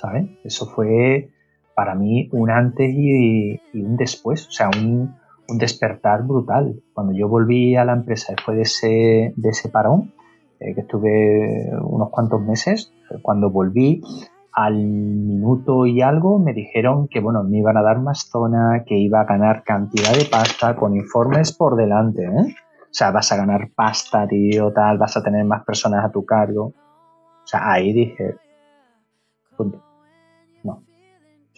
¿Sabes? Eso fue para mí un antes y, un después, o sea, un, un despertar brutal. Cuando yo volví a la empresa después de ese, de ese parón, eh, que estuve unos cuantos meses, cuando volví al minuto y algo me dijeron que bueno, me iban a dar más zona, que iba a ganar cantidad de pasta con informes por delante. ¿eh? O sea, vas a ganar pasta, tío, tal, vas a tener más personas a tu cargo. O sea, ahí dije.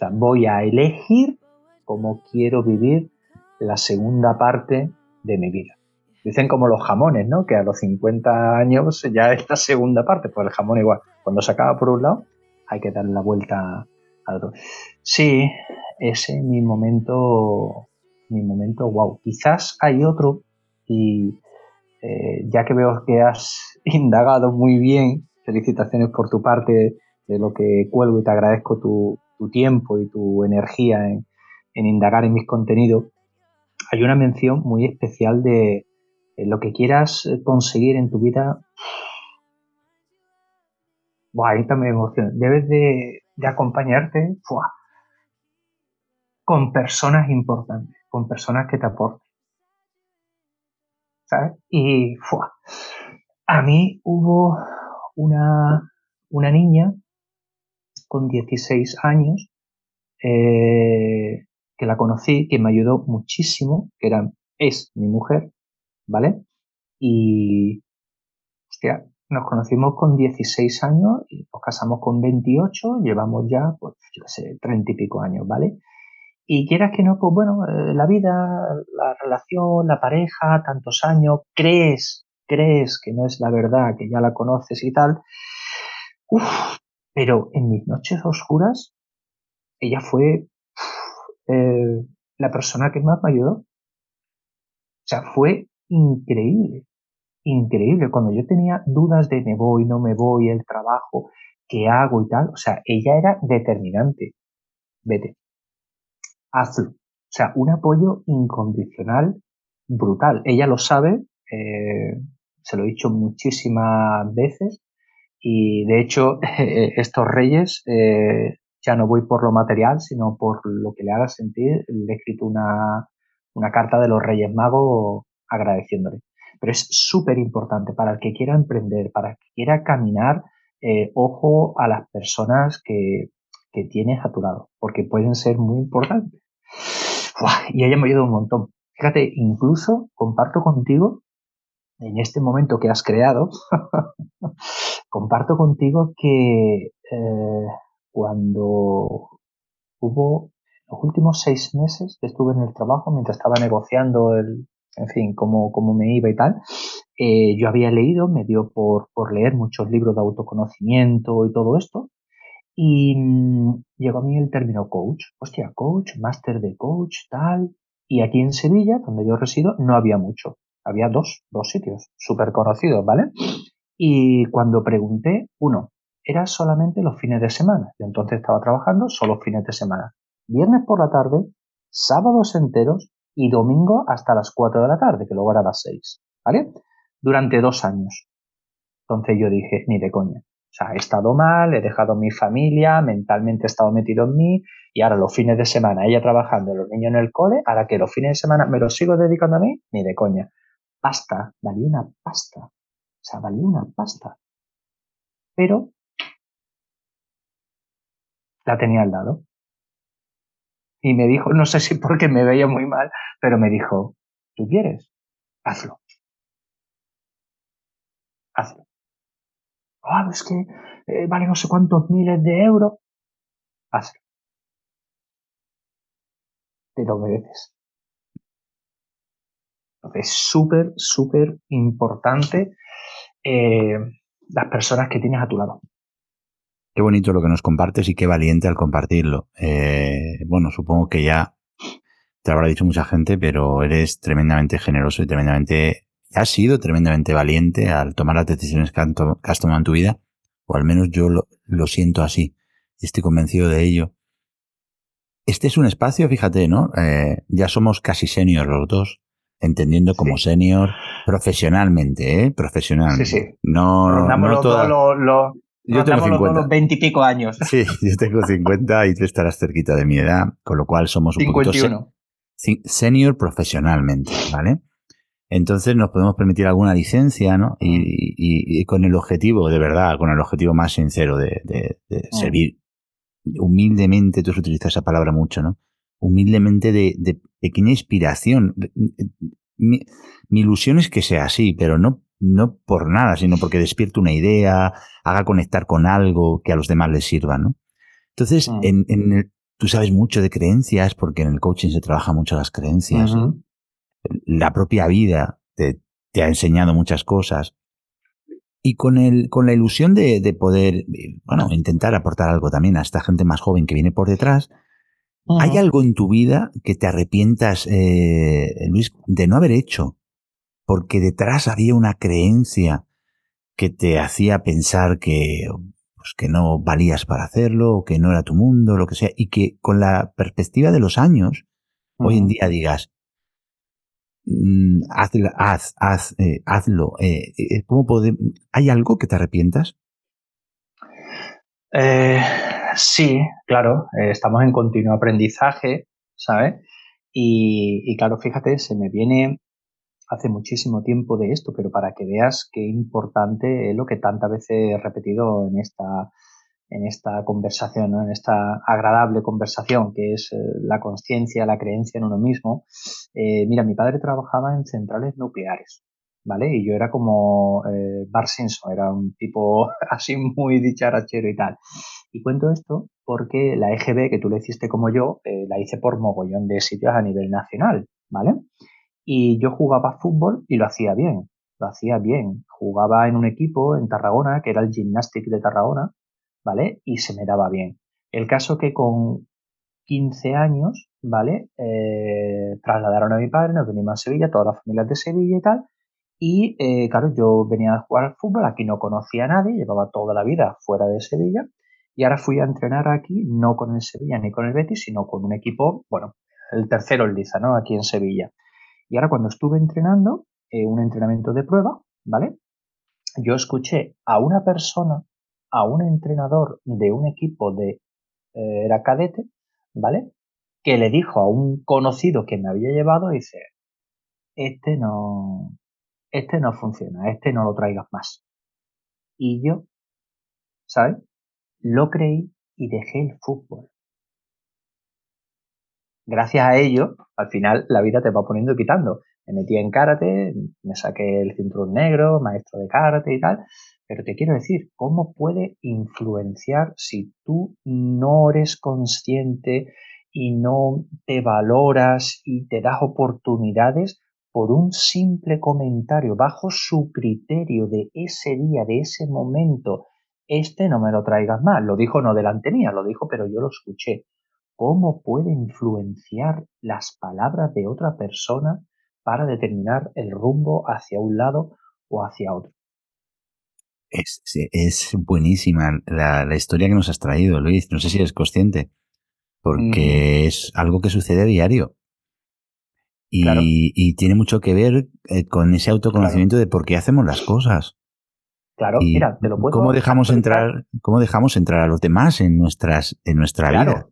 Voy a elegir cómo quiero vivir la segunda parte de mi vida. Dicen como los jamones, ¿no? Que a los 50 años ya es la segunda parte, pues el jamón igual. Cuando se acaba por un lado, hay que darle la vuelta al otro. Sí, ese es mi momento, mi momento wow. Quizás hay otro y eh, ya que veo que has indagado muy bien, felicitaciones por tu parte de lo que cuelgo y te agradezco tu, tu tiempo y tu energía en, en indagar en mis contenidos hay una mención muy especial de lo que quieras conseguir en tu vida. Buah, ahí también me emociona. Debes de, de acompañarte con personas importantes, con personas que te aporten. ¿Sabes? Y a mí hubo una, una niña con 16 años eh, que la conocí, que me ayudó muchísimo, que era, es mi mujer, ¿vale? Y, hostia, nos conocimos con 16 años y nos casamos con 28, llevamos ya, pues, yo sé, 30 y pico años, ¿vale? Y quieras que no, pues bueno, eh, la vida, la relación, la pareja, tantos años, crees, crees que no es la verdad, que ya la conoces y tal. Uf, pero en mis noches oscuras, ella fue eh, la persona que más me ayudó. O sea, fue increíble, increíble. Cuando yo tenía dudas de me voy, no me voy, el trabajo, qué hago y tal, o sea, ella era determinante. Vete, hazlo. O sea, un apoyo incondicional brutal. Ella lo sabe, eh, se lo he dicho muchísimas veces, Y de hecho, estos reyes eh, ya no voy por lo material, sino por lo que le haga sentir. Le he escrito una, una carta de los Reyes Magos agradeciéndole. Pero es súper importante para el que quiera emprender, para el que quiera caminar, eh, ojo a las personas que, que tienes porque pueden ser muy importantes. y ella me ayuda un montón. Fíjate, incluso comparto contigo, en este momento que has creado, comparto contigo que eh, cuando hubo los últimos seis meses que estuve en el trabajo, mientras estaba negociando el, en fin, cómo, cómo me iba y tal, eh, yo había leído, me dio por, por leer muchos libros de autoconocimiento y todo esto, y mm, llegó a mí el término coach. Hostia, coach, máster de coach, tal. Y aquí en Sevilla, donde yo resido, no había mucho. Había dos, dos sitios súper conocidos, ¿vale? Y cuando pregunté, uno, era solamente los fines de semana. Yo entonces estaba trabajando solo fines de semana. Viernes por la tarde, sábados enteros y domingo hasta las 4 de la tarde, que luego era las 6. ¿Vale? Durante dos años. Entonces yo dije, ni de coña. O sea, he estado mal, he dejado mi familia, mentalmente he estado metido en mí y ahora los fines de semana ella trabajando, los niños en el cole, ahora que los fines de semana me los sigo dedicando a mí, ni de coña. Pasta, valía una pasta. O sea, valía una pasta. Pero la tenía al lado. Y me dijo, no sé si porque me veía muy mal, pero me dijo, ¿tú quieres? Hazlo. Hazlo ah, es que eh, vale no sé cuántos miles de euros. Hazlo. Te lo mereces. Entonces, es súper, súper importante eh, las personas que tienes a tu lado. Qué bonito lo que nos compartes y qué valiente al compartirlo. Eh, bueno, supongo que ya te habrá dicho mucha gente, pero eres tremendamente generoso y tremendamente has sido tremendamente valiente al tomar las decisiones que, has tomado en tu vida, o al menos yo lo, siento así, y estoy convencido de ello. Este es un espacio, fíjate, ¿no? Eh, ya somos casi senior los dos, entendiendo como senior profesionalmente, ¿eh? Profesionalmente. Sí, sí. No, no toda... lo, yo tengo 50. los 20 y pico años. Sí, yo tengo 50 y tú estarás cerquita de mi edad, con lo cual somos un 51. poquito senior profesionalmente, ¿vale? Entonces nos podemos permitir alguna licencia, ¿no? Y, con el objetivo, de verdad, con el objetivo más sincero de, mm. servir humildemente, tú has utilizado esa palabra mucho, ¿no? Humildemente de, pequeña inspiración. Mi, ilusión es que sea así, pero no, no por nada, sino porque despierte una idea, haga conectar con algo que a los demás les sirva, ¿no? Entonces, mm. en, tú sabes mucho de creencias, porque en el coaching se trabaja mucho las creencias la propia vida te, ha enseñado muchas cosas. Y con, el, con la ilusión de, poder, bueno, intentar aportar algo también a esta gente más joven que viene por detrás, ¿hay algo en tu vida que te arrepientas, eh, Luis, de no haber hecho? Porque detrás había una creencia que te hacía pensar que, pues, que no valías para hacerlo, o que no era tu mundo, lo que sea, y que con la perspectiva de los años, hoy en día digas, Mm, haz, haz, eh, hazlo. Eh, eh, ¿cómo ¿Hay algo que te arrepientas? Sí, claro, estamos en continuo aprendizaje, ¿sabes? Y, claro, fíjate, se me viene hace muchísimo tiempo de esto, pero para que veas qué importante es lo que tantas veces he repetido en esta, en esta conversación, en esta agradable conversación que es eh, la conciencia, la creencia en uno mismo. Eh, mira, mi padre trabajaba en centrales nucleares, ¿vale? Y yo era como eh, Bar Simpson, era un tipo así muy dicharachero y tal. Y cuento esto porque la EGB, que tú le hiciste como yo, la hice por mogollón de sitios a nivel nacional, ¿vale? Y yo jugaba fútbol y lo hacía bien, lo hacía bien. Jugaba en un equipo en Tarragona, que era el Gymnastic de Tarragona, ¿vale? Y se me daba bien. El caso que con 15 años, ¿vale? Eh, trasladaron a mi padre, nos venimos a Sevilla, todas las familias de Sevilla y tal. Y eh, claro, yo venía a jugar al fútbol, aquí no conocía a nadie, llevaba toda la vida fuera de Sevilla. Y ahora fui a entrenar aquí, no con el Sevilla ni con el Betis, sino con un equipo, bueno, el tercero el Liza, ¿no? Aquí en Sevilla. Y ahora cuando estuve entrenando, eh, un entrenamiento de prueba, ¿vale? Yo escuché a una persona a un entrenador de un equipo de, eh, era cadete, ¿vale? Que le dijo a un conocido que me había llevado, dice, este no, este no funciona, este no lo traigas más. Y yo, ¿sabes? Lo creí y dejé el fútbol. Gracias a ello, al final la vida te va poniendo y quitando. Me metí en karate, me saqué el cinturón negro, maestro de karate y tal, pero te quiero decir, ¿cómo puede influenciar si tú no eres consciente y no te valoras y te das oportunidades por un simple comentario bajo su criterio de ese día, de ese momento, este no me lo traigas más. Lo dijo no delante mía, lo dijo, pero yo lo escuché. ¿Cómo puede influenciar las palabras de otra persona para determinar el rumbo hacia un lado o hacia otro? Es, es buenísima la, la, historia que nos has traído, Luis. No sé si eres consciente, porque es algo que sucede a diario. Y, tiene mucho que ver eh, con ese autoconocimiento de por qué hacemos las cosas. Claro, mira, te lo puedo ¿cómo dejamos entrar ¿Cómo dejamos entrar a los demás en, nuestras, en nuestra vida?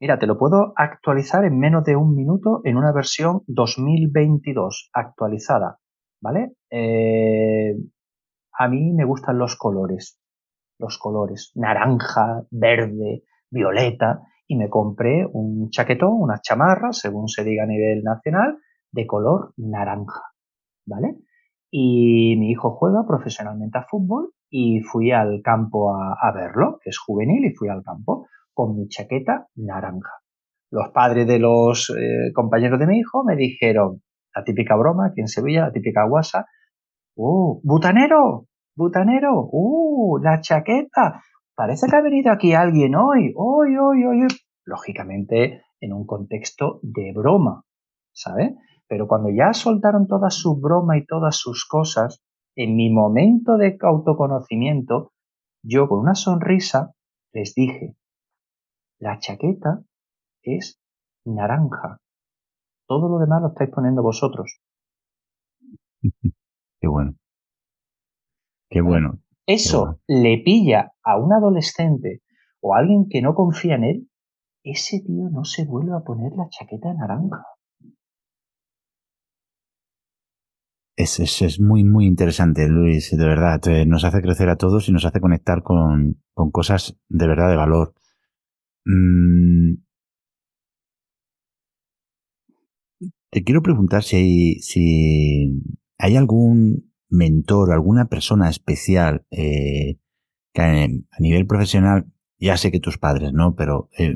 Mira, te lo puedo actualizar en menos de un minuto en una versión 2022 actualizada, ¿vale? Eh, a mí me gustan los colores, los colores, naranja, verde, violeta, y me compré un chaquetón, una chamarra, según se diga a nivel nacional, de color naranja, ¿vale? Y mi hijo juega profesionalmente a fútbol y fui al campo a, verlo, es juvenil, y fui al campo con mi chaqueta naranja. Los padres de los eh, compañeros de mi hijo me dijeron, la típica broma aquí en Sevilla, la típica guasa, ¡uh, butanero! ¡Butanero! ¡uh, la chaqueta! parece que ha venido aquí alguien hoy, hoy, hoy, hoy, lógicamente en un contexto de broma, ¿sabes? Pero cuando ya soltaron toda su broma y todas sus cosas, en mi momento de autoconocimiento, yo con una sonrisa les dije, la chaqueta es naranja. Todo lo demás lo estáis poniendo vosotros. Qué bueno. Qué bueno eso le pilla a un adolescente o a alguien que no confía en él, ese tío no se vuelve a poner la chaqueta naranja. Es, es, muy, muy interesante, Luis, de verdad. Nos hace crecer a todos y nos hace conectar con, cosas de verdad de valor. Mm. Te quiero preguntar si hay, si hay algún mentor, alguna persona especial eh, que a nivel profesional, ya sé que tus padres, ¿no? Pero eh,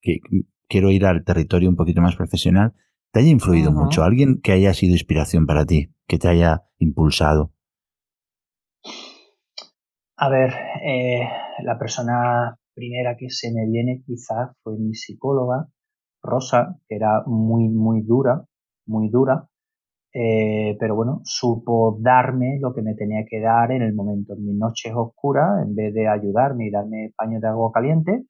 que, quiero ir al territorio un poquito más profesional, te haya influido mucho, alguien que haya sido inspiración para ti, que te haya impulsado. A ver, eh, la persona primera que se me viene quizás fue mi psicóloga, Rosa, que era muy, muy dura, muy dura, eh, pero bueno, supo darme lo que me tenía que dar en el momento. En mis noches oscuras, en vez de ayudarme y darme paños de agua caliente,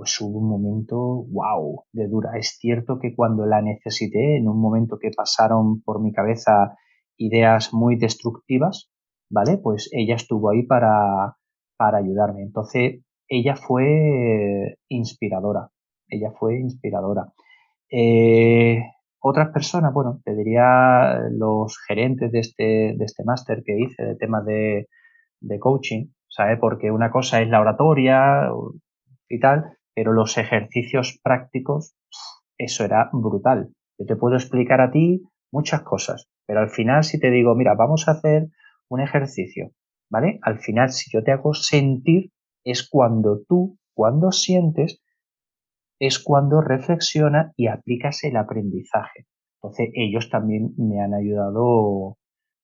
pues hubo un momento, wow, de dura. Es cierto que cuando la necesité, en un momento que pasaron por mi cabeza ideas muy destructivas, ¿vale? Pues ella estuvo ahí para, para ayudarme. Entonces, ella fue inspiradora. Ella fue inspiradora. Eh, otras personas, bueno, te diría los gerentes de este, de este máster que hice de temas de, de coaching, ¿sabes? Porque una cosa es la oratoria y tal, pero los ejercicios prácticos, eso era brutal. Yo te puedo explicar a ti muchas cosas, pero al final si te digo, mira, vamos a hacer un ejercicio, ¿vale? Al final si yo te hago sentir es cuando tú, cuando sientes, es cuando reflexiona y aplicas el aprendizaje. Entonces ellos también me han ayudado,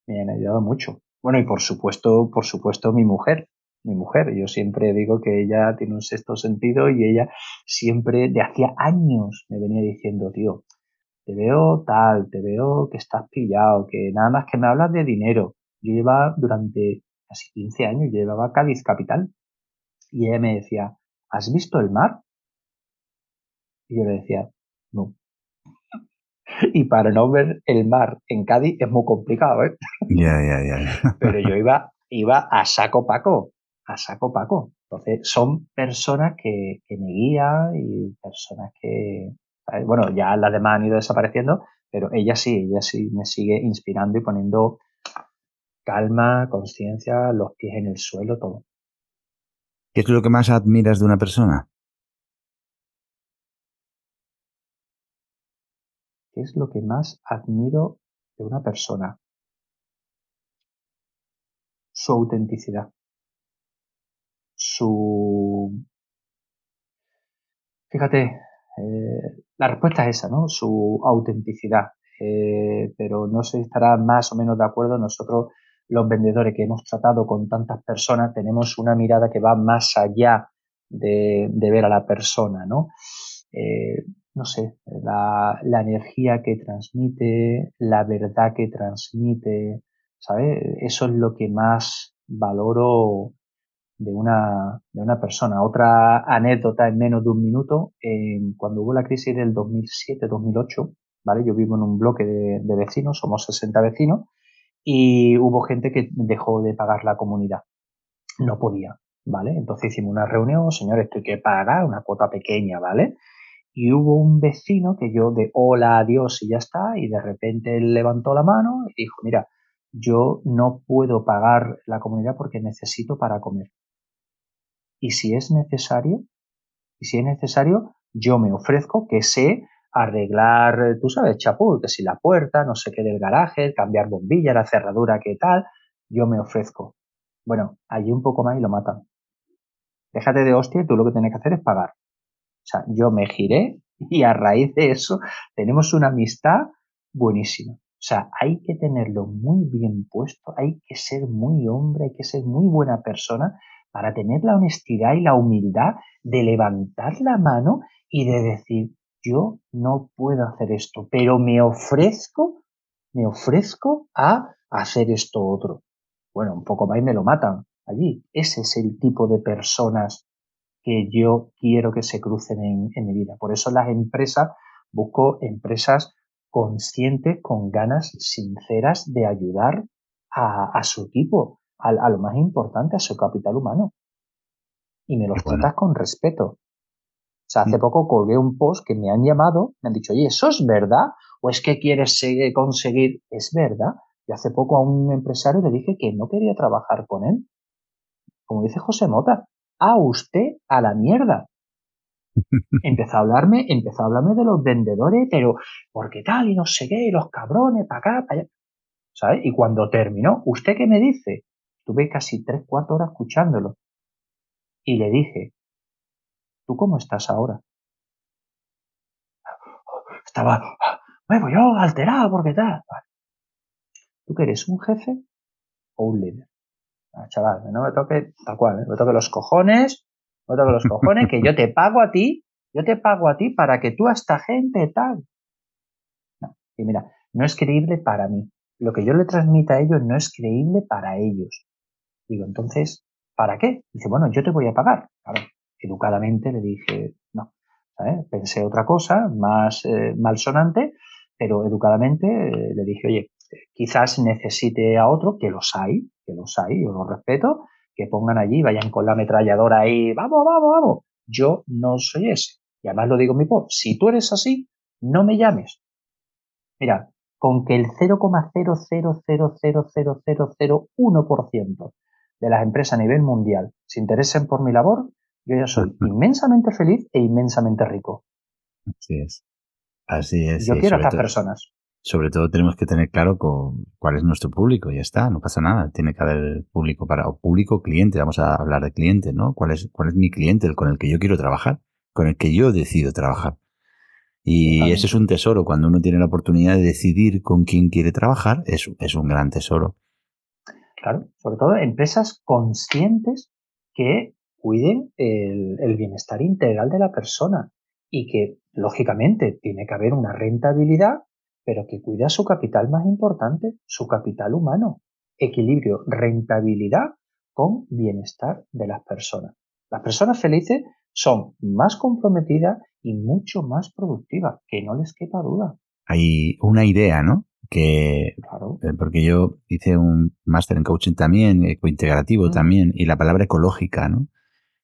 me han ayudado mucho. Bueno, y por supuesto, por supuesto mi mujer, mi mujer. Yo siempre digo que ella tiene un sexto sentido y ella siempre, de hacía años, me venía diciendo, tío, te veo tal, te veo que estás pillado, que nada más que me hablas de dinero. Yo llevaba durante casi 15 años, yo llevaba Cádiz Capital. Y ella me decía, ¿has visto el mar? Y yo le decía, no. Y para no ver el mar en Cádiz es muy complicado, ¿eh? Ya, ya, ya. Pero yo iba, iba a saco paco, a saco paco. Entonces, son personas que, que me guían y personas que, bueno, ya las demás han ido desapareciendo, pero ella sí, ella sí me sigue inspirando y poniendo calma, conciencia, los pies en el suelo, todo. ¿Qué es lo que más admiras de una persona? ¿Qué es lo que más admiro de una persona? Su autenticidad. Su... Fíjate, eh, la respuesta es esa, ¿no? Su autenticidad. Eh, pero no si estará más o menos de acuerdo. Nosotros, los vendedores que hemos tratado con tantas personas, tenemos una mirada que va más allá de, ver a la persona, ¿no? Eh, no sé, la, la, energía que transmite, la verdad que transmite, ¿sabes? Eso es lo que más valoro de una, de una persona. Otra anécdota en menos de un minuto, cuando hubo la crisis del 2007-2008, ¿vale? Yo vivo en un bloque de, vecinos, somos 60 vecinos, y hubo gente que dejó de pagar la comunidad. No podía, ¿vale? Entonces hicimos una reunión, señores, esto hay que pagar una cuota pequeña, ¿vale? y hubo un vecino que yo de hola, adiós y ya está, y de repente levantó la mano y dijo, mira, yo no puedo pagar la comunidad porque necesito para comer. Y si es necesario, y si es necesario, yo me ofrezco que sé arreglar, tú sabes, chapul, que si la puerta, no sé qué del garaje, cambiar bombilla, la cerradura, qué tal, yo me ofrezco. Bueno, allí un poco más y lo matan. Déjate de hostia tú lo que tienes que hacer es pagar. O sea, yo me giré y a raíz de eso tenemos una amistad buenísima. O sea, hay que tenerlo muy bien puesto, hay que ser muy hombre, hay que ser muy buena persona para tener la honestidad y la humildad de levantar la mano y de decir, yo no puedo hacer esto, pero me ofrezco, me ofrezco a hacer esto otro. Bueno, un poco más y me lo matan allí. Ese es el tipo de personas que yo quiero que se crucen en, mi vida. Por eso las empresas, busco empresas conscientes, con ganas sinceras de ayudar a, su equipo, a, lo más importante, a su capital humano. Y me los tratas con respeto. O sea, hace mm. poco colgué un post que me han llamado, me han dicho, oye, ¿eso es verdad? ¿O es que quieres conseguir? Es verdad. Y hace poco a un empresario le dije que no quería trabajar con él. Como dice José Mota, a usted a la mierda. Empezó a hablarme, empezó a hablarme de los vendedores, pero ¿por qué tal? Y no sé qué, y los cabrones, para acá, para allá. ¿Sabes? Y cuando terminó, ¿usted qué me dice? Estuve casi tres, cuatro horas escuchándolo. Y le dije, ¿tú cómo estás ahora? Estaba, bueno, yo alterado, ¿por qué tal? ¿Tú que eres un jefe o un líder? Ah, chaval, no me toque tal cual, ¿eh? me toque los cojones, me toque los cojones, que yo te pago a ti, yo te pago a ti para que tú a esta gente tal. Y mira, no es creíble para mí. Lo que yo le transmita a ellos no es creíble para ellos. Digo, entonces, ¿para qué? Dice, bueno, yo te voy a pagar. Claro, educadamente le dije, no. Pensé otra cosa, más eh, malsonante, pero educadamente eh, le dije, oye, quizás necesite a otro, que los hay, que los hay, yo los respeto, que pongan allí, vayan con la ametralladora ahí, vamos, vamos, vamos. Yo no soy ese. Y además lo digo en mi post, si tú eres así, no me llames. Mira, con que el 0,0000001% de las empresas a nivel mundial se interesen por mi labor, yo ya soy inmensamente feliz e inmensamente rico. Así es. Así es. Yo quiero a estas personas sobre todo tenemos que tener claro con cuál es nuestro público, ya está, no pasa nada, tiene que haber público para, o público cliente, vamos a hablar de cliente, ¿no? ¿Cuál es, cuál es mi cliente, el con el que yo quiero trabajar, con el que yo decido trabajar? Y ese es un tesoro, cuando uno tiene la oportunidad de decidir con quién quiere trabajar, es, es un gran tesoro. Claro, sobre todo empresas conscientes que cuiden el, el bienestar integral de la persona y que, lógicamente, tiene que haber una rentabilidad pero que cuida su capital más importante, su capital humano. Equilibrio, rentabilidad con bienestar de las personas. Las personas felices son más comprometidas y mucho más productivas, que no les quepa duda. Hay una idea, ¿no? Que eh, porque yo hice un máster en coaching también, ecointegrativo también, y la palabra ecológica, ¿no?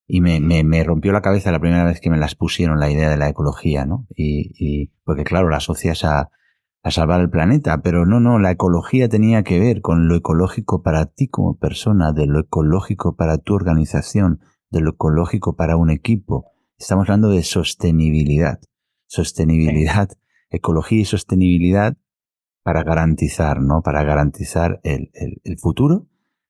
Y me, me, me, rompió la cabeza la primera vez que me las pusieron la idea de la ecología, ¿no? Y, y porque claro, la asocias a, a salvar el planeta, pero no, no, la ecología tenía que ver con lo ecológico para ti como persona, de lo ecológico para tu organización, de lo ecológico para un equipo. Estamos hablando de sostenibilidad. Sostenibilidad, ecología y sostenibilidad para garantizar, ¿no? Para garantizar el, el, futuro,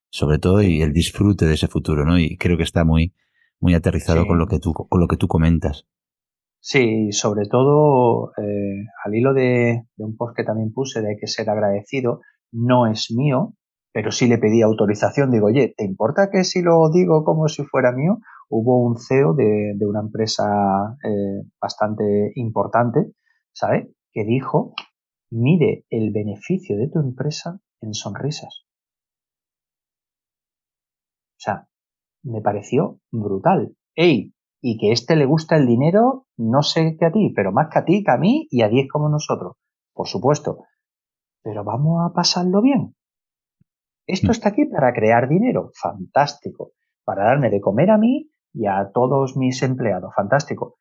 sobre todo, y el disfrute de ese futuro, ¿no? Y creo que está muy, muy aterrizado con lo que tú, con lo que tú comentas. Sí, sobre todo eh, al hilo de, de, un post que también puse de hay que ser agradecido, no es mío, pero sí le pedí autorización. Digo, oye, ¿te importa que si lo digo como si fuera mío? Hubo un CEO de, de una empresa eh, bastante importante, ¿sabe? Que dijo, mide el beneficio de tu empresa en sonrisas. O sea, me pareció brutal. ¡Ey! Y que este le gusta el dinero, no sé que a ti, pero más que a ti, que a mí y a diez como nosotros. Por supuesto. Pero vamos a pasarlo bien. Esto mm. está aquí para crear dinero. Fantástico. Para darme de comer a mí y a todos mis empleados. Fantástico.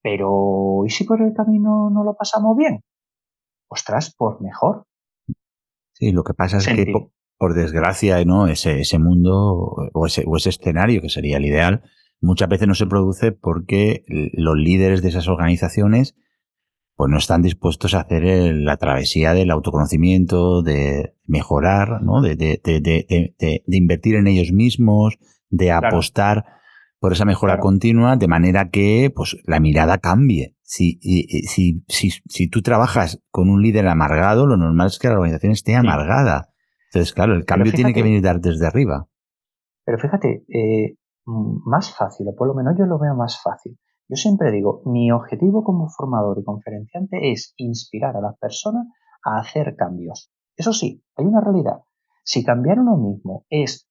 Pero, ¿y si por el camino no lo pasamos bien? Ostras, por mejor. Sí, lo que pasa es que, por, desgracia, ¿no? Ese, ese mundo o ese, o ese escenario, que sería el ideal, muchas veces no se produce porque los líderes de esas organizaciones pues no están dispuestos a hacer la travesía del autoconocimiento, de mejorar, ¿no? de, de, de, de invertir en ellos mismos, de apostar por esa mejora continua, de manera que pues, la mirada cambie. Si, si, si, si, tú trabajas con un líder amargado, lo normal es que la organización esté amargada. Entonces, claro, el cambio tiene que venir desde arriba. Pero fíjate, eh, más fácil, o por lo menos yo lo veo más fácil. Yo siempre digo, mi objetivo como formador y conferenciante es inspirar a las personas a hacer cambios. Eso sí, hay una realidad. Si cambiar uno mismo es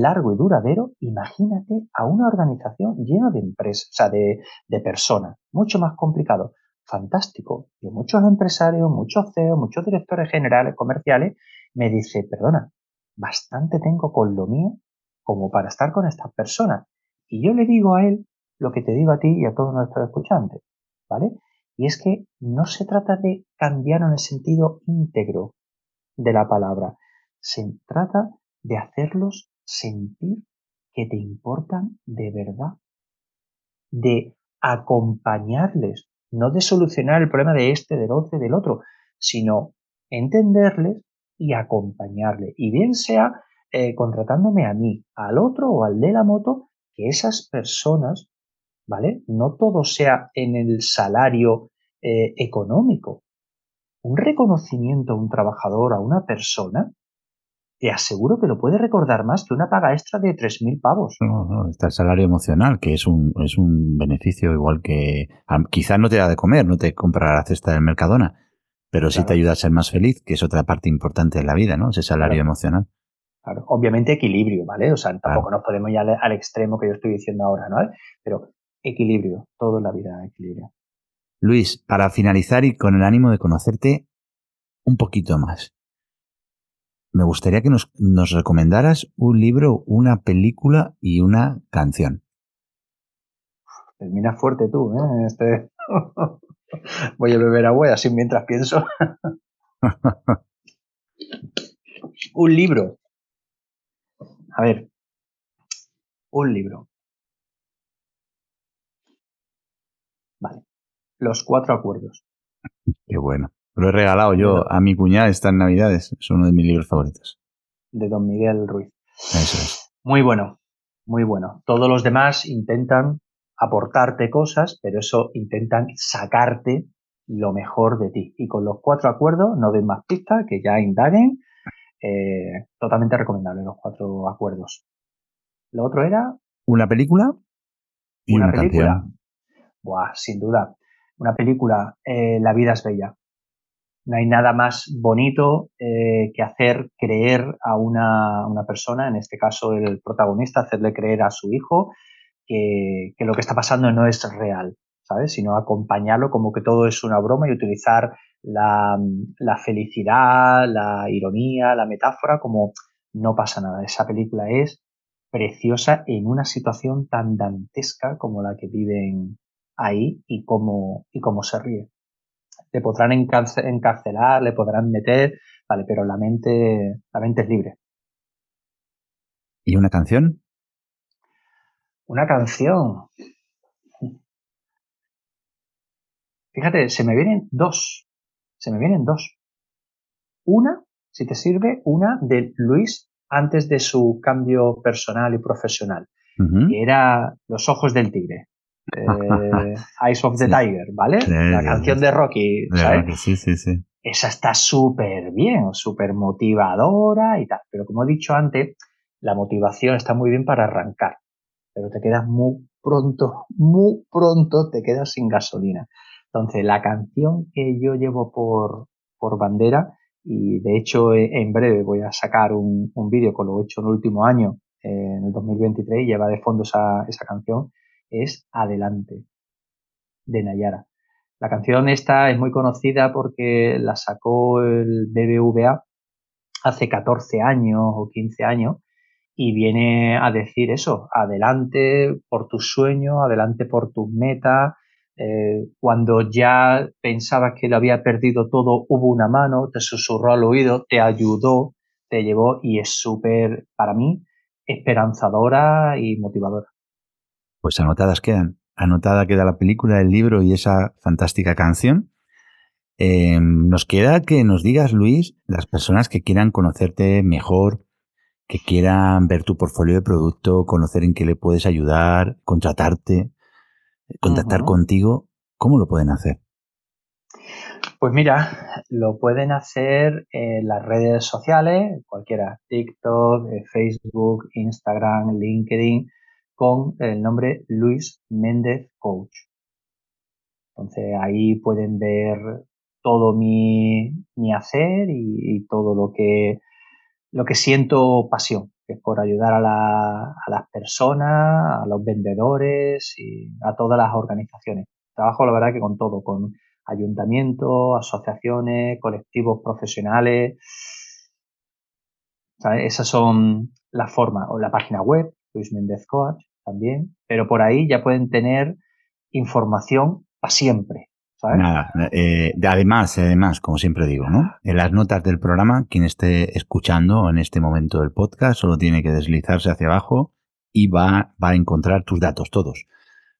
largo y duradero, imagínate a una organización llena de empresas, o sea, de, de personas, mucho más complicado. Fantástico. Yo muchos empresarios, muchos CEOs, muchos directores generales comerciales me dice, perdona, bastante tengo con lo mío como para estar con estas personas. Y yo le digo a él lo que te digo a ti y a todos nuestros escuchantes, ¿vale? Y es que no se trata de cambiar en el sentido íntegro de la palabra, se trata de hacerlos sentir que te importan de verdad, de acompañarles, no de solucionar el problema de este, del otro del otro, sino entenderles y acompañarles. Y bien sea eh, contratándome a mí, al otro o al de la moto, que esas personas, ¿vale? No todo sea en el salario eh, económico. Un reconocimiento a un trabajador, a una persona, te aseguro que lo puede recordar más que una paga extra de 3.000 pavos. No, no, está el salario emocional, que es un, es un beneficio igual que... Quizás no te da de comer, no te compra la cesta del Mercadona, pero sí te ayuda a ser más feliz, que es otra parte importante de la vida, ¿no? Ese salario emocional. Claro. Obviamente equilibrio, ¿vale? O sea, tampoco nos podemos ir al, extremo que yo estoy diciendo ahora, ¿no? Pero equilibrio, todo en la vida, equilibrio. Luis, para finalizar y con el ánimo de conocerte un poquito más, me gustaría que nos, nos recomendaras un libro, una película y una canción. Termina fuerte tú, ¿eh? Este... Voy a beber agua así mientras pienso. un libro. A ver. Un libro. Vale. Los cuatro acuerdos. Qué bueno. Lo he regalado yo a mi cuñada estas navidades. Es uno de mis libros favoritos. De don Miguel Ruiz. Muy bueno, muy bueno. Todos los demás intentan aportarte cosas, pero eso intentan sacarte lo mejor de ti. Y con los cuatro acuerdos, no doy más pistas, que ya indaguen. Eh, totalmente recomendable los cuatro acuerdos. Lo otro era. Una película y una, película. Buah, sin duda. Una película, eh, La vida es bella. No hay nada más bonito eh, que hacer creer a una, una, persona, en este caso el protagonista, hacerle creer a su hijo que, que, lo que está pasando no es real, ¿sabes? Sino acompañarlo como que todo es una broma y utilizar la, felicidad, la ironía, la metáfora, como no pasa nada. Esa película es preciosa en una situación tan dantesca como la que viven ahí y cómo, y cómo se ríe. Le podrán encarcelar, le podrán meter, vale, pero la mente, la mente es libre. ¿Y una canción? Una canción. Fíjate, se me vienen dos. Se me vienen dos. Una, si te sirve, una de Luis antes de su cambio personal y profesional, que era Los ojos del tigre. Eh, Eyes of the Tiger, ¿vale? la canción de Rocky, ¿sabes? Sí, sí, sí. Esa está súper bien, súper motivadora y tal. Pero como he dicho antes, la motivación está muy bien para arrancar, pero te quedas muy pronto, muy pronto te quedas sin gasolina. Entonces, la canción que yo llevo por, por bandera, y de hecho e, en breve voy a sacar un, un vídeo con lo hecho en el último año, en el 2023, y lleva de fondo esa, esa canción, es Adelante, de Nayara. La canción esta es muy conocida porque la sacó el BBVA hace 14 años o 15 años y viene a decir eso, adelante por tus sueños, adelante por tus metas. Eh, cuando ya pensabas que lo había perdido todo, hubo una mano, te susurró al oído, te ayudó, te llevó y es súper, para mí, esperanzadora y motivadora. Pues anotadas quedan. Anotada queda la película, el libro y esa fantástica canción. Em, nos queda que nos digas, Luis, las personas que quieran conocerte mejor, que quieran ver tu portfolio de producto, conocer en qué le puedes ayudar, contratarte, contactar contigo, ¿cómo lo pueden hacer? Pues mira, lo pueden hacer en las redes sociales, cualquiera, TikTok, eh, Facebook, Instagram, LinkedIn, con el nombre Luis Méndez Coach. Entonces ahí pueden ver todo mi, hacer y todo lo que lo que siento pasión, que es por ayudar a, las personas, a los vendedores y a todas las organizaciones. Trabajo, la verdad, que con todo, con ayuntamientos, asociaciones, colectivos profesionales. Esas son las formas, o la página web, Luis Méndez Coach también, pero por ahí ya pueden tener información a siempre. Nada, eh, además, además, como siempre digo, ¿no? En las notas del programa, quien esté escuchando en este momento del podcast solo tiene que deslizarse hacia abajo y va, va a encontrar tus datos todos.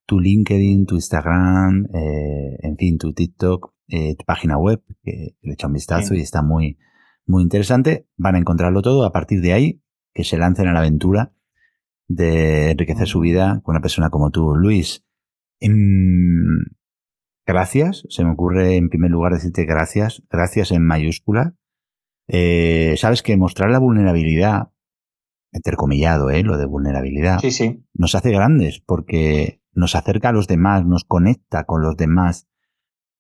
Tu LinkedIn, tu Instagram, eh, en fin, tu TikTok, eh, tu página web, que le echa un vistazo y está muy, muy interesante. Van a encontrarlo todo. A partir de ahí, que se lancen a la aventura de enriquecer su vida con una persona como tú, Luis. Em, gracias. Se me ocurre en primer lugar decirte gracias, gracias en mayúscula. Eh, Sabes que mostrar la vulnerabilidad, intercomillado, ¿eh? lo de vulnerabilidad, sí, sí. nos hace grandes porque nos acerca a los demás, nos conecta con los demás,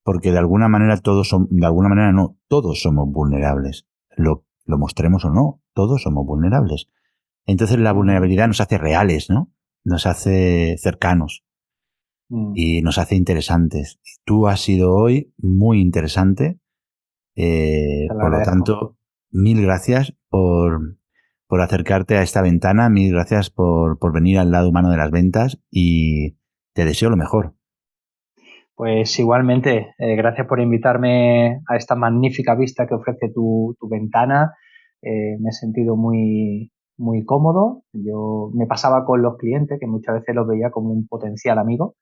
porque de alguna manera todos son, de alguna manera no, todos somos vulnerables. Lo, lo mostremos o no, todos somos vulnerables. Entonces la vulnerabilidad nos hace reales, ¿no? Nos hace cercanos. Mm. y nos hace interesantes. Tú has sido hoy muy interesante. Eh, por lo tanto, mil gracias por, por acercarte a esta ventana, mil gracias por, por venir al lado humano de las ventas y te deseo lo mejor. Pues igualmente, eh, gracias por invitarme a esta magnífica vista que ofrece tu, tu ventana. Eh, me he sentido muy, muy cómodo. Yo me pasaba con los clientes, que muchas veces los veía como un potencial amigo,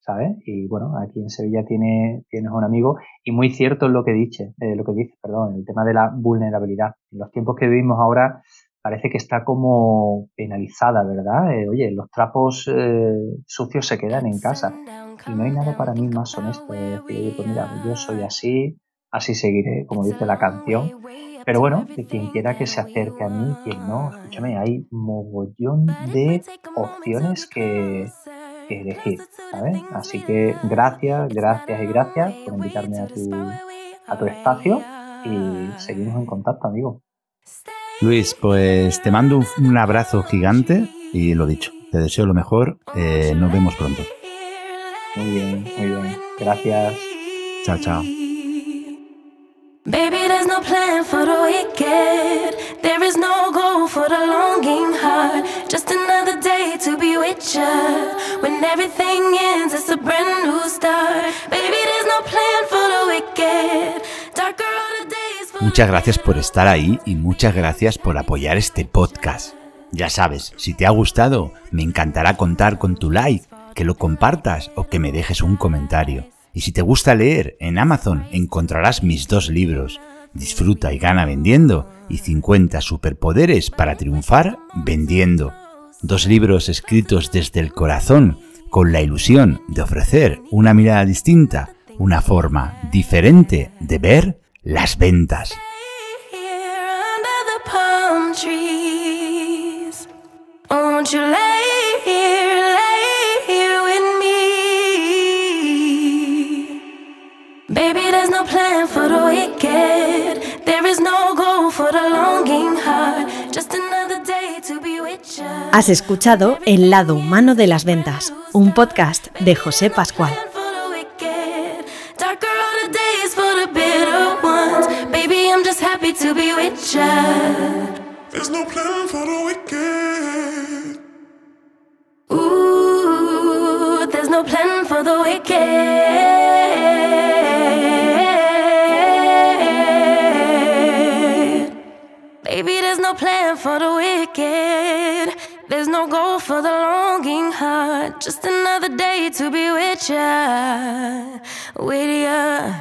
¿sabes? Y bueno, aquí en Sevilla tiene, tienes un amigo y muy cierto es lo que dice, eh, lo que dice, perdón, el tema de la vulnerabilidad. En los tiempos que vivimos ahora parece que está como penalizada, ¿verdad? Eh, oye, los trapos eh, sucios se quedan en casa y no hay nada para mí más honesto. Es decir, pues mira, yo soy así, así seguiré, como dice la canción. Pero bueno, que quien quiera que se acerque a mí, quien no, escúchame, hay mogollón de opciones que, elegir, ¿sabes? Así que gracias, gracias y gracias por invitarme a tu, a tu espacio y seguimos en contacto, amigo. Luis, pues te mando un, abrazo gigante y lo dicho, te deseo lo mejor, eh, nos vemos pronto. Muy bien, muy bien, gracias. Chao, chao. Baby, there's no plan for the wicked. There is no goal for the longing heart. Just another day to be with you. When everything ends, it's a brand new start. Baby, there's no plan for the wicked. Darker are the days for Muchas gracias por estar ahí y muchas gracias por apoyar este podcast. Ya sabes, si te ha gustado, me encantará contar con tu like, que lo compartas o que me dejes un comentario. Y si te gusta leer, en Amazon encontrarás mis dos libros, Disfruta y gana vendiendo y 50 superpoderes para triunfar vendiendo. Dos libros escritos desde el corazón, con la ilusión de ofrecer una mirada distinta, una forma diferente de ver las ventas. Baby, there's no plan for the wicked. There is no goal for the longing heart. Just another day to be with you. Has escuchado El lado humano de las ventas, un podcast de José Pascual. for the wicked. Darker are the days for the bitter ones. Baby, I'm just happy to be with you. There's no plan for the wicked. Ooh, there's no plan for the wicked. Baby, there's no plan for the wicked. There's no goal for the longing heart. Just another day to be with ya, with ya.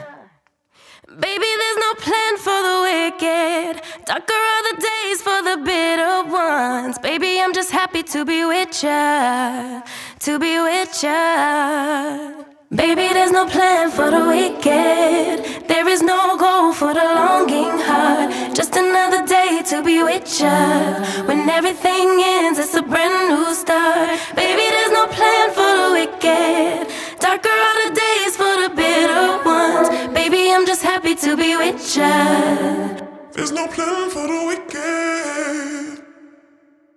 Baby, there's no plan for the wicked. Darker are the days for the bitter ones. Baby, I'm just happy to be with ya, to be with ya. Baby, there's no plan for the wicked. There is no goal for the longing heart. Just another day to be with ya. When everything ends, it's a brand new start. Baby, there's no plan for the wicked. Darker are the days for the bitter ones. Baby, I'm just happy to be with ya. There's no plan for the wicked.